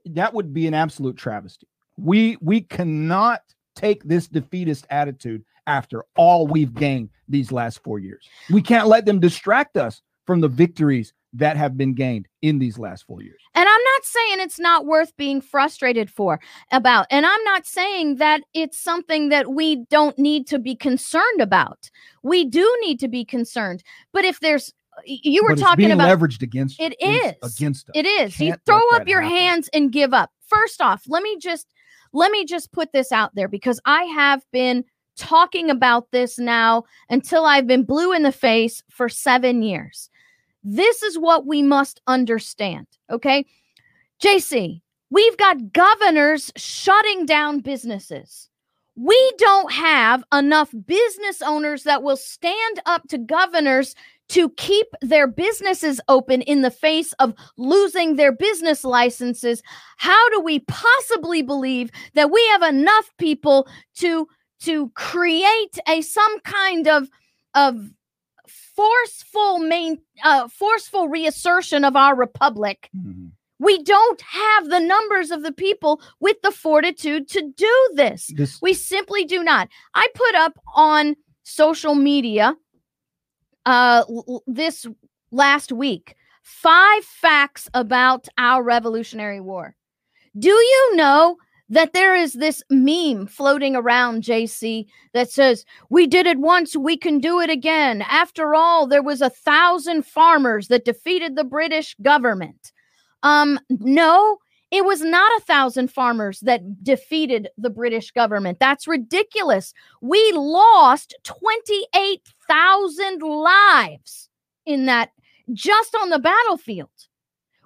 that would be an absolute travesty. We we cannot take this defeatist attitude after all we've gained these last 4 years. We can't let them distract us from the victories that have been gained in these last 4 years And I'm not saying it's not worth being frustrated for about. And I'm not saying that it's something that we don't need to be concerned about. We do need to be concerned. But if there's you were talking being about leveraged against it against- us. it is you throw up your happen. hands and give up first off let me just let me just put this out there because i have been talking about this now until i've been blue in the face for seven years this is what we must understand okay? Jc we've got governors shutting down businesses. We don't have enough business owners that will stand up to governors to keep their businesses open in the face of losing their business licenses. How do we possibly believe that we have enough people to to create a some kind of of forceful main uh, forceful reassertion of our republic Mhm. we don't have the numbers of the people with the fortitude to do this This we simply do not. I put up on social media uh l- this last week five facts about our Revolutionary War. Do you know that there is this meme floating around JC that says, We did it once, we can do it again. After all, there was a thousand farmers that defeated the British government. Um, no, it was not a thousand farmers that defeated the British government. That's ridiculous. We lost 28,000 lives in that just on the battlefield.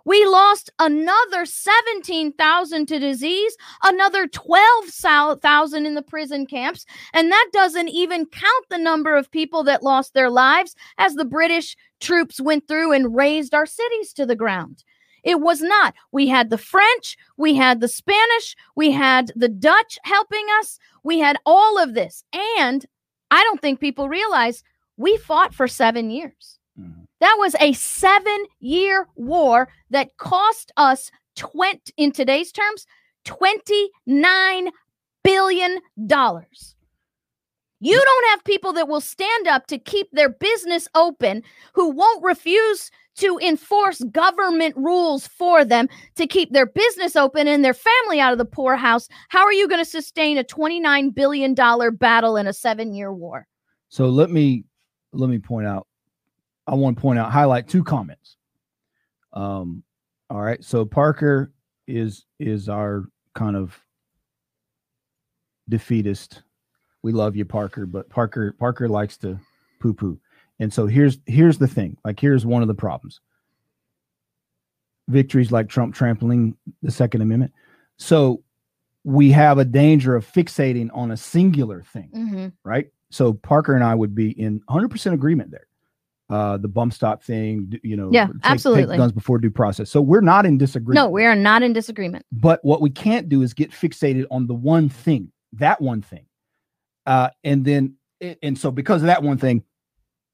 We lost another 17,000 to disease, another 12,000 in the prison camps, and that doesn't even count the number of people that lost their lives as the British troops went through and razed our cities to the ground. It was not. We had the French, we had the Spanish, we had the Dutch helping us, we had all of this. And I don't think people realize we fought for seven years. That was a seven year war that cost us 20, in today's terms, $29 billion. You don't have people that will stand up to keep their business open, who won't refuse to enforce government rules for them to keep their business open and their family out of the poorhouse. How are you going to sustain a $29 billion battle in a seven year war? So let me let me point out. I want to point out highlight two comments. Um, all right. So Parker is is our kind of defeatist. We love you, Parker, but Parker Parker likes to poo poo. And so here's here's the thing. Like here's one of the problems. Victories like Trump trampling the Second Amendment. So we have a danger of fixating on a singular thing Mm-hmm. right? So Parker and I would be in 100% agreement there. Uh, the bump stock thing, you know, Yeah, take- take absolutely. guns before due process. So we're not in disagreement. No, we are not in disagreement. But what we can't do is get fixated on the one thing, that one thing. Uh, and then, and so because of that one thing,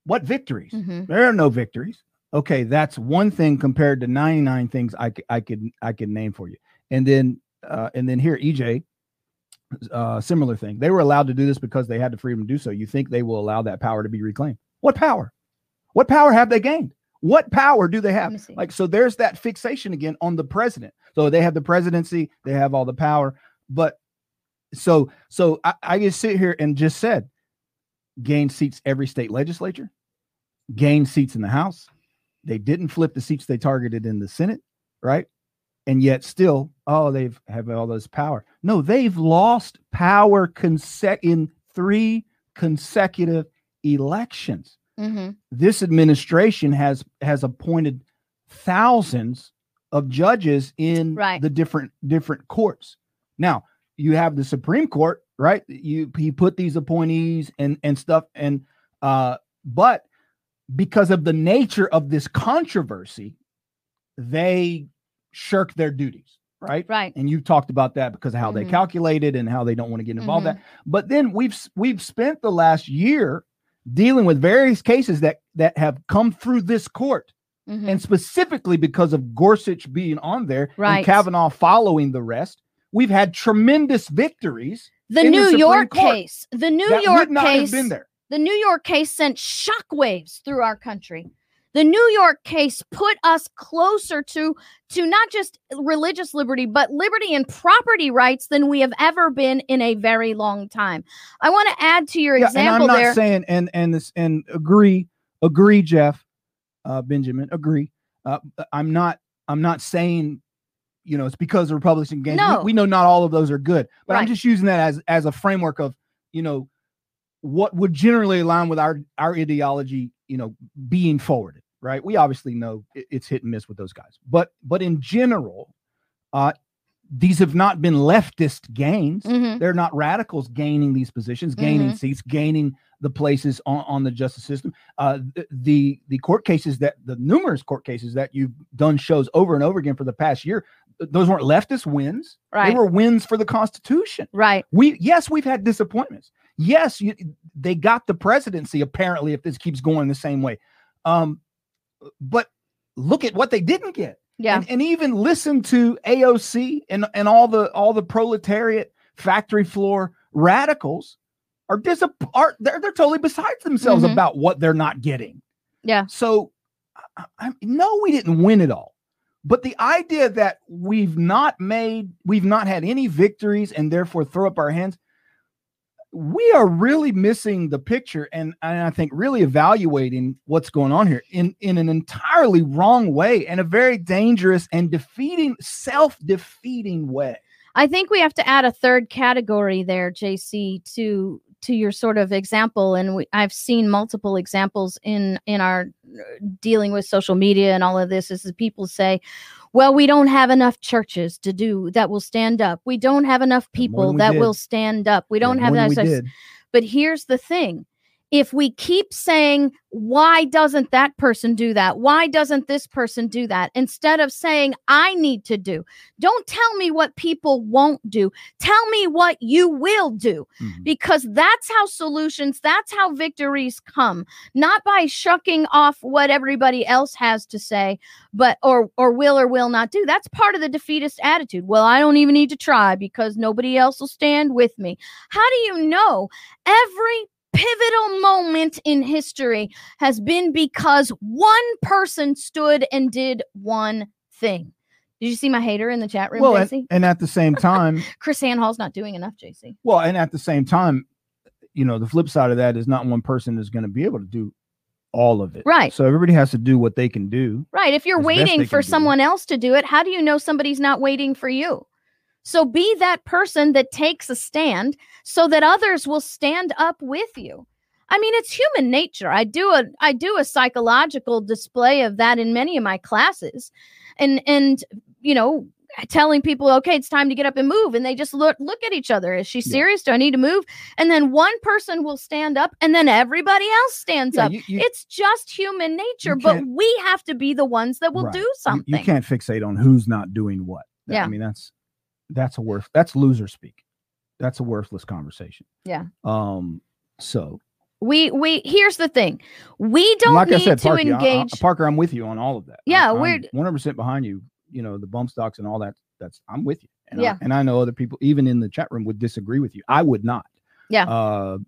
what victories? Mhm. There are no victories. Okay, that's one thing compared to 99 things I, I could I could name for you. And then uh, and then here, EJ, uh, similar thing. They were allowed to do this because they had the freedom to do so. You think they will allow that power to be reclaimed? What power? What power have they gained? What power do they have? Like, so there's that fixation again on the president. So they have the presidency, they have all the power. But so, so I, I just sit here and just said, gain seats every state legislature, gain seats in the House. They didn't flip the seats they targeted in the Senate, right? And yet still, oh, they've have all this power. No, they've lost power conse- in three consecutive elections Mm-hmm. this administration has has appointed thousands of judges in Right. the different different courts. Now you have the Supreme Court, right? You he put these appointees and and stuff, and uh, but because of the nature of this controversy, they shirk their duties, right? Right. And you talked about that because of how they Mhm. calculated and how they don't want to get involved. Mhm. That, but then we've we've spent the last year dealing with various cases that that have come through this court, Mhm. and specifically because of Gorsuch being on there Right. and Kavanaugh following the rest, we've had tremendous victories. The the New Supreme York Court case, the New York case, been there. the New York case sent shockwaves through our country. The New York case put us closer to to not just religious liberty, but liberty and property rights than we have ever been in a very long time. I want to add to your Yeah, and example I'm not there. saying and and this and agree agree, Jeff. uh, Benjamin. Agree. Uh, I'm not. I'm not saying, you know, it's because the Republicans gained. No. We, we know not all of those are good, but I'm just using that as as a framework of, you know, what would generally align with our our ideology. You know, being forwarded. Right. We obviously know it's hit and miss with those guys, but but in general, uh, these have not been leftist gains. Mhm. They're not radicals gaining these positions, gaining Mhm. seats, gaining the places on, on the justice system. Uh, the the court cases that the numerous court cases that you've done shows over and over again for the past year, those weren't leftist wins. Right. They were wins for the Constitution. Right. We yes, we've had disappointments. Yes, you, they got the presidency apparently if this keeps going the same way. Um, but look at what they didn't get Yeah. and, and even listen to AOC and and all the all the proletariat factory floor radicals are disapp- are they're, they're totally besides themselves Mhm. about what they're not getting. Yeah. So I, I no, we didn't win it all. But the idea that we've not made, we've not had any victories and therefore throw up our hands, we are really missing the picture and, and I think really evaluating what's going on here in, in an entirely wrong way and a very dangerous and defeating, self-defeating way. I think we have to add a third category there, JC, to to your sort of example, and we, I've seen multiple examples in in our uh, dealing with social media and all of this. Is people say, "Well, we don't have enough churches to do that will stand up. We don't have enough people that did. will stand up. We don't have that." But here's the thing. If we keep saying, why doesn't that person do that? Why doesn't this person do that? Instead of saying, I need to do, don't tell me what people won't do. Tell me what you will do, Mhm. because that's how solutions, that's how victories come, not by shucking off what everybody else has to say, but or or will or will not do. That's part of the defeatist attitude. Well, I don't even need to try because nobody else will stand with me. How do you know every pivotal moment in history has been because one person stood and did one thing? Did you see my hater in the chat room, Well, and, JC? and at the same time, Chris Hall's not doing enough, JC. Well, and at the same time, you know, the flip side of that is not one person is going to be able to do all of it. Right. So everybody has to do what they can do. Right. If you're waiting for do. someone else to do it, how do you know somebody's not waiting for you? So be that person that takes a stand so that others will stand up with you. I mean, it's human nature. I do a I do a psychological display of that in many of my classes. And and you know, telling people, okay, it's time to get up and move. And they just look look at each other. Is she serious? Do I need to move? And then one person will stand up and then everybody else stands Yeah, up. you- you- it's just human nature, but we have to be the ones that will Right. do You- something. You, can't fixate on who's not doing what. That- Yeah. I mean, that's that's a worth that's loser speak. That's a worthless conversation. Yeah. Um. So We we here's the thing. We don't like need I said, to Parker, I- I- engage. Parker, I'm with you on all of that. Yeah, I, we're- one hundred percent behind you. You know, the bump stocks and all that. That's I'm with you. And Yeah. I, and I know other people, even in the chat room, would disagree with you. I would not. Yeah. Uh,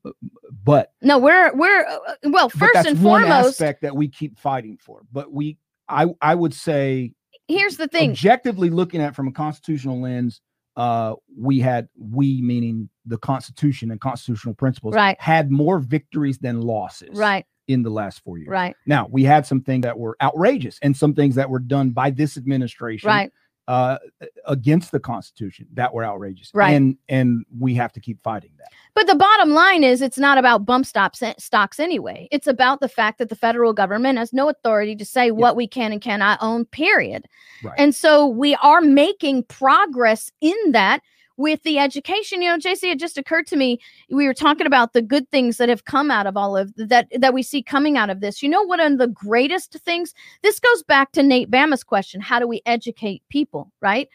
but no, we're we're uh, well, first that's and one foremost, aspect that we keep fighting for. But we, I, I would say, here's the thing. objectively looking at it from a constitutional lens, uh, we had we meaning the Constitution and constitutional principles, Right. had more victories than losses, Right, in the last four years. right, Now we had some things that were outrageous and some things that were done by this administration, right. Uh, against the Constitution that were outrageous, Right. And and we have to keep fighting that. But the bottom line is it's not about bump stops eh, stocks anyway. It's about the fact that the federal government has no authority to say what we can and cannot own, period. Right. And so we are making progress in that with the education. You know, JC, it just occurred to me we were talking about the good things that have come out of all of that that we see coming out of this. You know one of the greatest things? This goes back to Nate Bama's question, how do we educate people, right?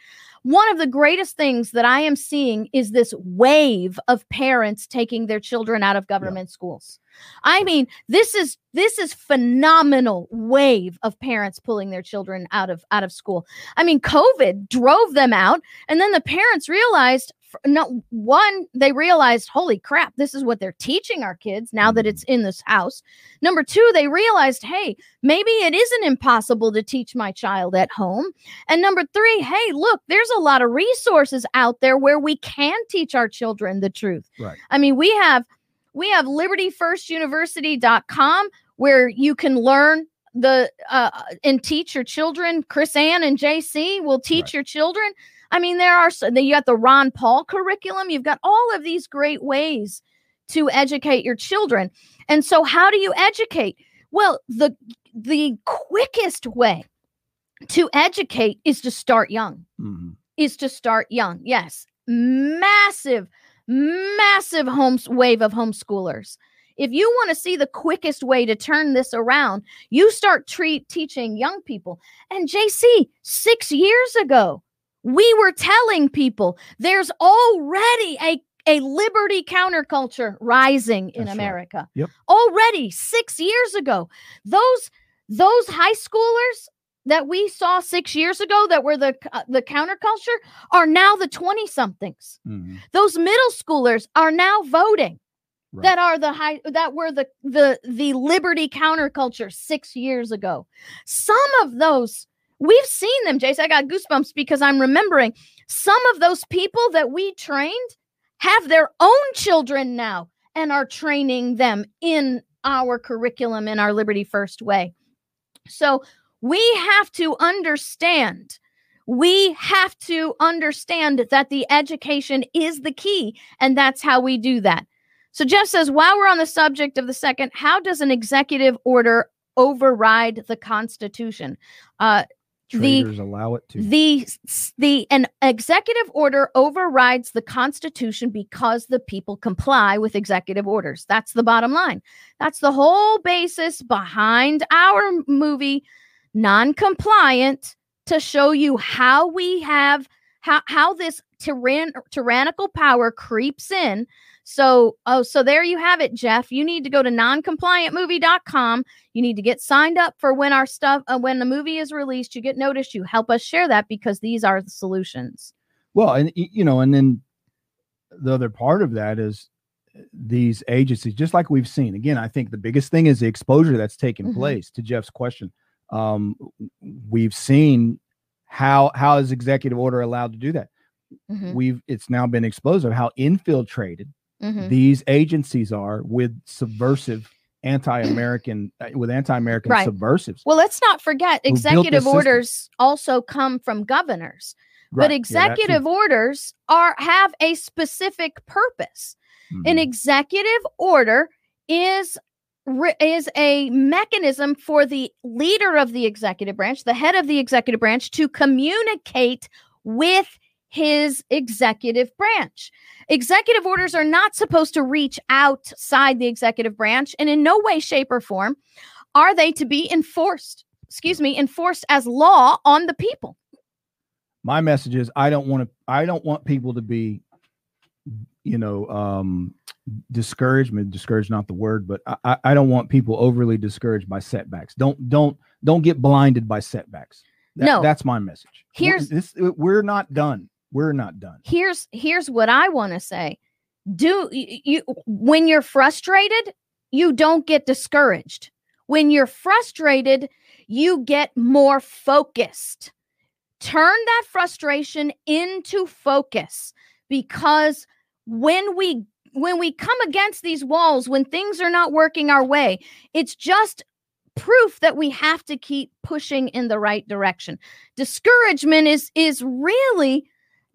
One of the greatest things that I am seeing is this wave of parents taking their children out of government schools. I mean, this is this is phenomenal wave of parents pulling their children out of out of school. I mean, COVID drove them out, and then the parents realized f- no one they realized, holy crap, this is what they're teaching our kids now that it's in this house. Number two, they realized, hey, maybe it isn't impossible to teach my child at home. And number three, hey, look, there's a lot of resources out there where we can teach our children the truth. Right. I mean, we have we have libertyfirstuniversity.com where you can learn the uh and teach your children KrisAnne and jc will teach Right. your children i mean there are so you got the ron paul curriculum you've got all of these great ways to educate your children and so how do you educate well the the quickest way to educate is to start young Mhm. is to start young. Yes, massive, massive homes wave of homeschoolers. If you want to see the quickest way to turn this around, you start treat teaching young people. And JC, six years ago, we were telling people there's already a a liberty counterculture rising in That's right. America. Yep. Already 6 years ago. Those those high schoolers that we saw 6 years ago that were the uh, the counterculture are now the 20 somethings. Mhm. Those middle schoolers are now voting Right. that are the high that were the the the liberty counterculture 6 years ago. Some of those we've seen them, Jace. I got goosebumps because I'm remembering some of those people that we trained have their own children now and are training them in our curriculum in our Liberty First way. So we have to understand. We have to understand that the education is the key, and that's how we do that. So Jeff says, while we're on the subject of the second, how does an executive order override the Constitution? Uh, the allow it to. the the an executive order overrides the constitution because the people comply with executive orders that's the bottom line that's the whole basis behind our movie non-compliant to show you how we have how how this tyrann- tyrannical power creeps in so oh so there you have it jeff you need to go to noncompliantmovie.com you need to get signed up for when our stuff uh, when the movie is released you get noticed you help us share that because these are the solutions Well, and you know, and then the other part of that is uh, these agencies, just like we've seen. Again, I think the biggest thing is the exposure that's taken Mhm. place. To Jeff's question, um, we've seen how how is executive order allowed to do that. Mhm, We've it's now been exposed of how infiltrated mhm. these agencies are with subversive anti-American uh, with anti-American Right. subversives. well let's not forget executive system. orders also come from governors Right, but yeah, executive orders are have a specific purpose an Mhm. executive order is is a mechanism for the leader of the executive branch the head of the executive branch to communicate with his executive branch. Executive orders are not supposed to reach outside the executive branch and in no way shape or form are they to be enforced excuse me enforced as law on the people. My message is I don't want to I don't want people to be you know um discouragement discouraged not the word but I, I- don't want people overly discouraged by setbacks. Don't don't don't get blinded by setbacks. That- No. that's my message. Here's- this we're not done we're not done here's here's what I want to say. Do y- you when you're frustrated, you don't get discouraged. When you're frustrated, you get more focused. Turn that frustration into focus because when we when we come against these walls, when things are not working our way, it's just proof that we have to keep pushing in the right direction. Discouragement is is really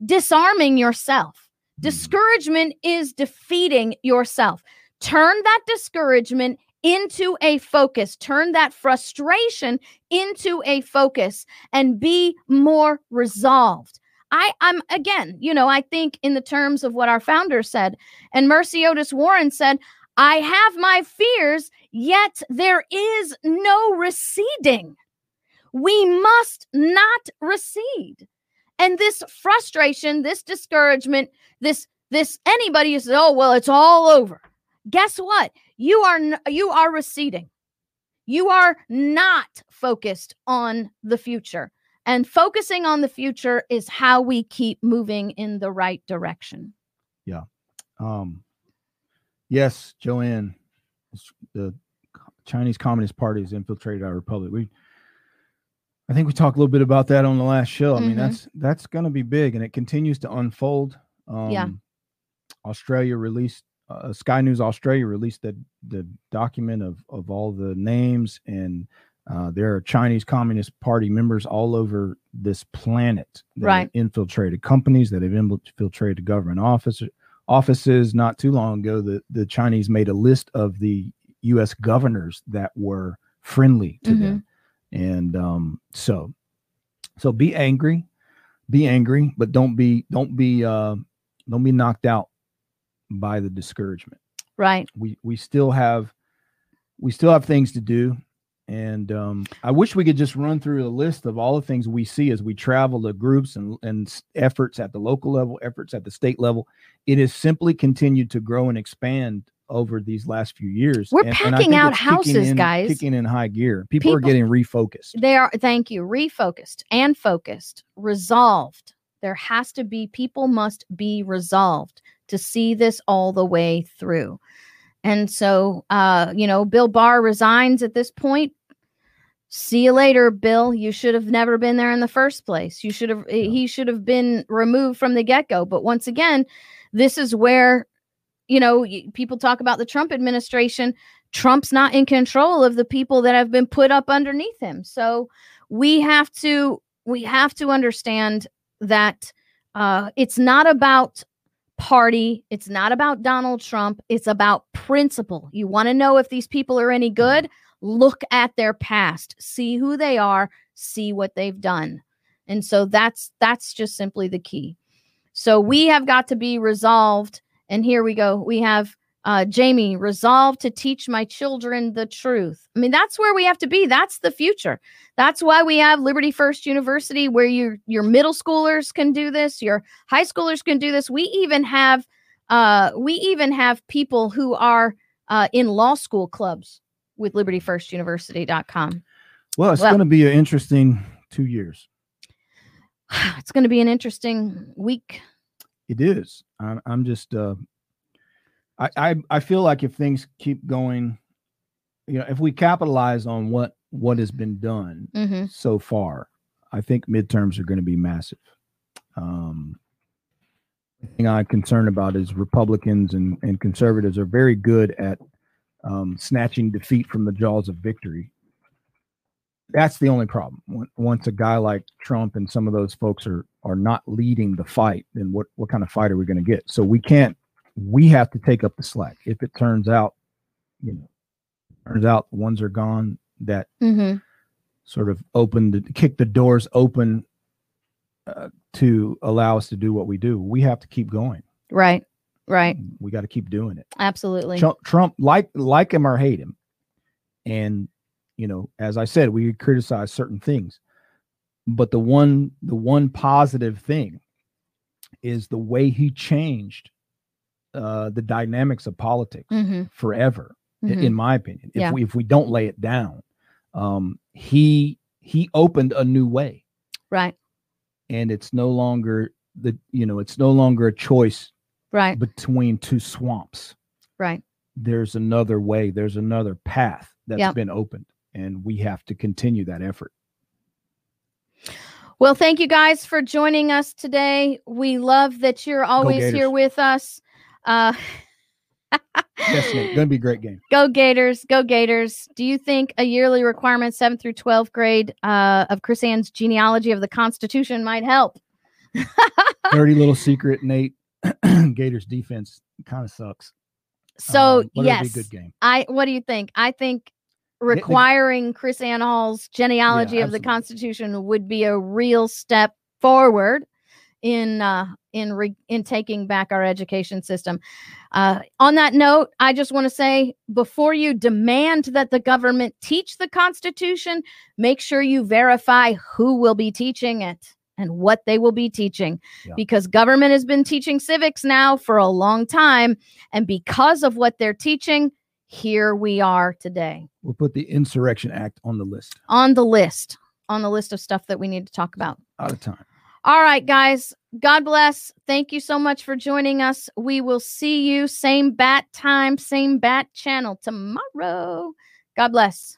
disarming yourself. Hmm. Discouragement is defeating yourself. Turn that discouragement into a focus. Turn that frustration into a focus and be more resolved. I, I'm again, you know, I think in the terms of what our founder said, and Mercy Otis Warren said, I have my fears, yet there is no receding. We must not recede and this frustration this discouragement this this anybody who says oh well it's all over. Guess what? You are you are receding. You are not focused on the future and focusing on the future is how we keep moving in the right direction. Yeah. um yes joanne the chinese communist party has infiltrated our republic. We i think we talked a little bit about that on the last show i mean Mhm. that's that's going to be big and it continues to unfold um Yeah. australia released uh, sky news australia released the the document of of all the names and Uh, there are Chinese Communist Party members all over this planet that Right. infiltrated companies, that have infiltrated government office, offices. Not too long ago, the, the Chinese made a list of the U.S. governors that were friendly to them, and um, so so be angry, be angry, but don't be don't be uh, don't be knocked out by the discouragement. Right. we we still have we still have things to do. And um, i wish we could just run through a list of all the things we see as we travel to groups and, and efforts at the local level efforts at the state level. It has simply continued to grow and expand over these last few years We're and- and packing think out it's kicking houses, in- guys. kicking in high gear people, are getting refocused They are, thank you, refocused and focused, resolved. There has to be, people must be resolved to see this all the way through. And so, uh, you know, Bill Barr resigns at this point. See you later, Bill. You should have never been there in the first place. You should have, he should have been removed from the get go. But once again, this is where, you know, people talk about the Trump administration. Trump's not in control of the people that have been put up underneath him. So we have to we have to understand that uh, it's not about party. It's not about Donald Trump. It's about principle. You want to know if these people are any good? Look at their past, see who they are, see what they've done. And so that's that's just simply the key. So we have got to be resolved. And here we go. We have uh, Jamie resolved to teach my children the truth. I mean, that's where we have to be. That's the future. That's why we have Liberty First University, where your your middle schoolers can do this, your high schoolers can do this. We even have uh, we even have people who are uh, in law school clubs with LibertyFirstUniversity.com. well it's Well- going to be an interesting two years It's going to be an interesting week. It is. I'm, I'm just. Uh, I, I I feel like if things keep going, you know, if we capitalize on what what has been done hmm so far, I think midterms are going to be massive. Um, the thing I'm concerned about is Republicans and, and conservatives are very good at um, snatching defeat from the jaws of victory. That's the only problem. Once- a guy like Trump and some of those folks are are not leading the fight, then what what kind of fight are we going to get? So we can't. We have to take up the slack. If it turns out, you know, turns out the ones are gone that hmm sort of open the kick the doors open uh, to allow us to do what we do. We have to keep going. Right. Right. We got to keep doing it. Absolutely. Trump, Trump, like like him or hate him, and you know, as I said, we criticize certain things, but the one the one positive thing is the way he changed uh, the dynamics of politics hmm forever, Mhm. in my opinion. If Yeah. we if we don't lay it down, um, he he opened a new way, Right. and it's no longer the you know it's no longer a choice Right. between two swamps Right. there's another way there's another path that's Yep. been opened and we have to continue that effort Well, thank you guys for joining us today. We love that you're always here with us. Uh, yes Nate, gonna be a great game go Gators, go Gators. Do you think a yearly requirement, 7th through 12th grade, uh, of KrisAnne's genealogy of the Constitution might help? dirty little secret nate gators defense kind of sucks So, Um, yes. be a good game I what do you think? I think requiring KrisAnne Hall's genealogy of the. Constitution would be a real step forward in uh, in re- in taking back our education system. Uh, on that note, I just want to say before you demand that the government teach the Constitution, make sure you verify who will be teaching it and what they will be teaching Yeah. because government has been teaching civics now for a long time and because of what they're teaching here we are today. We'll put the insurrection act on the list. On the list on the list of stuff that we need to talk about. Out of time. All right guys. God bless. Thank you so much for joining us. We will see you same bat time same bat channel tomorrow. God bless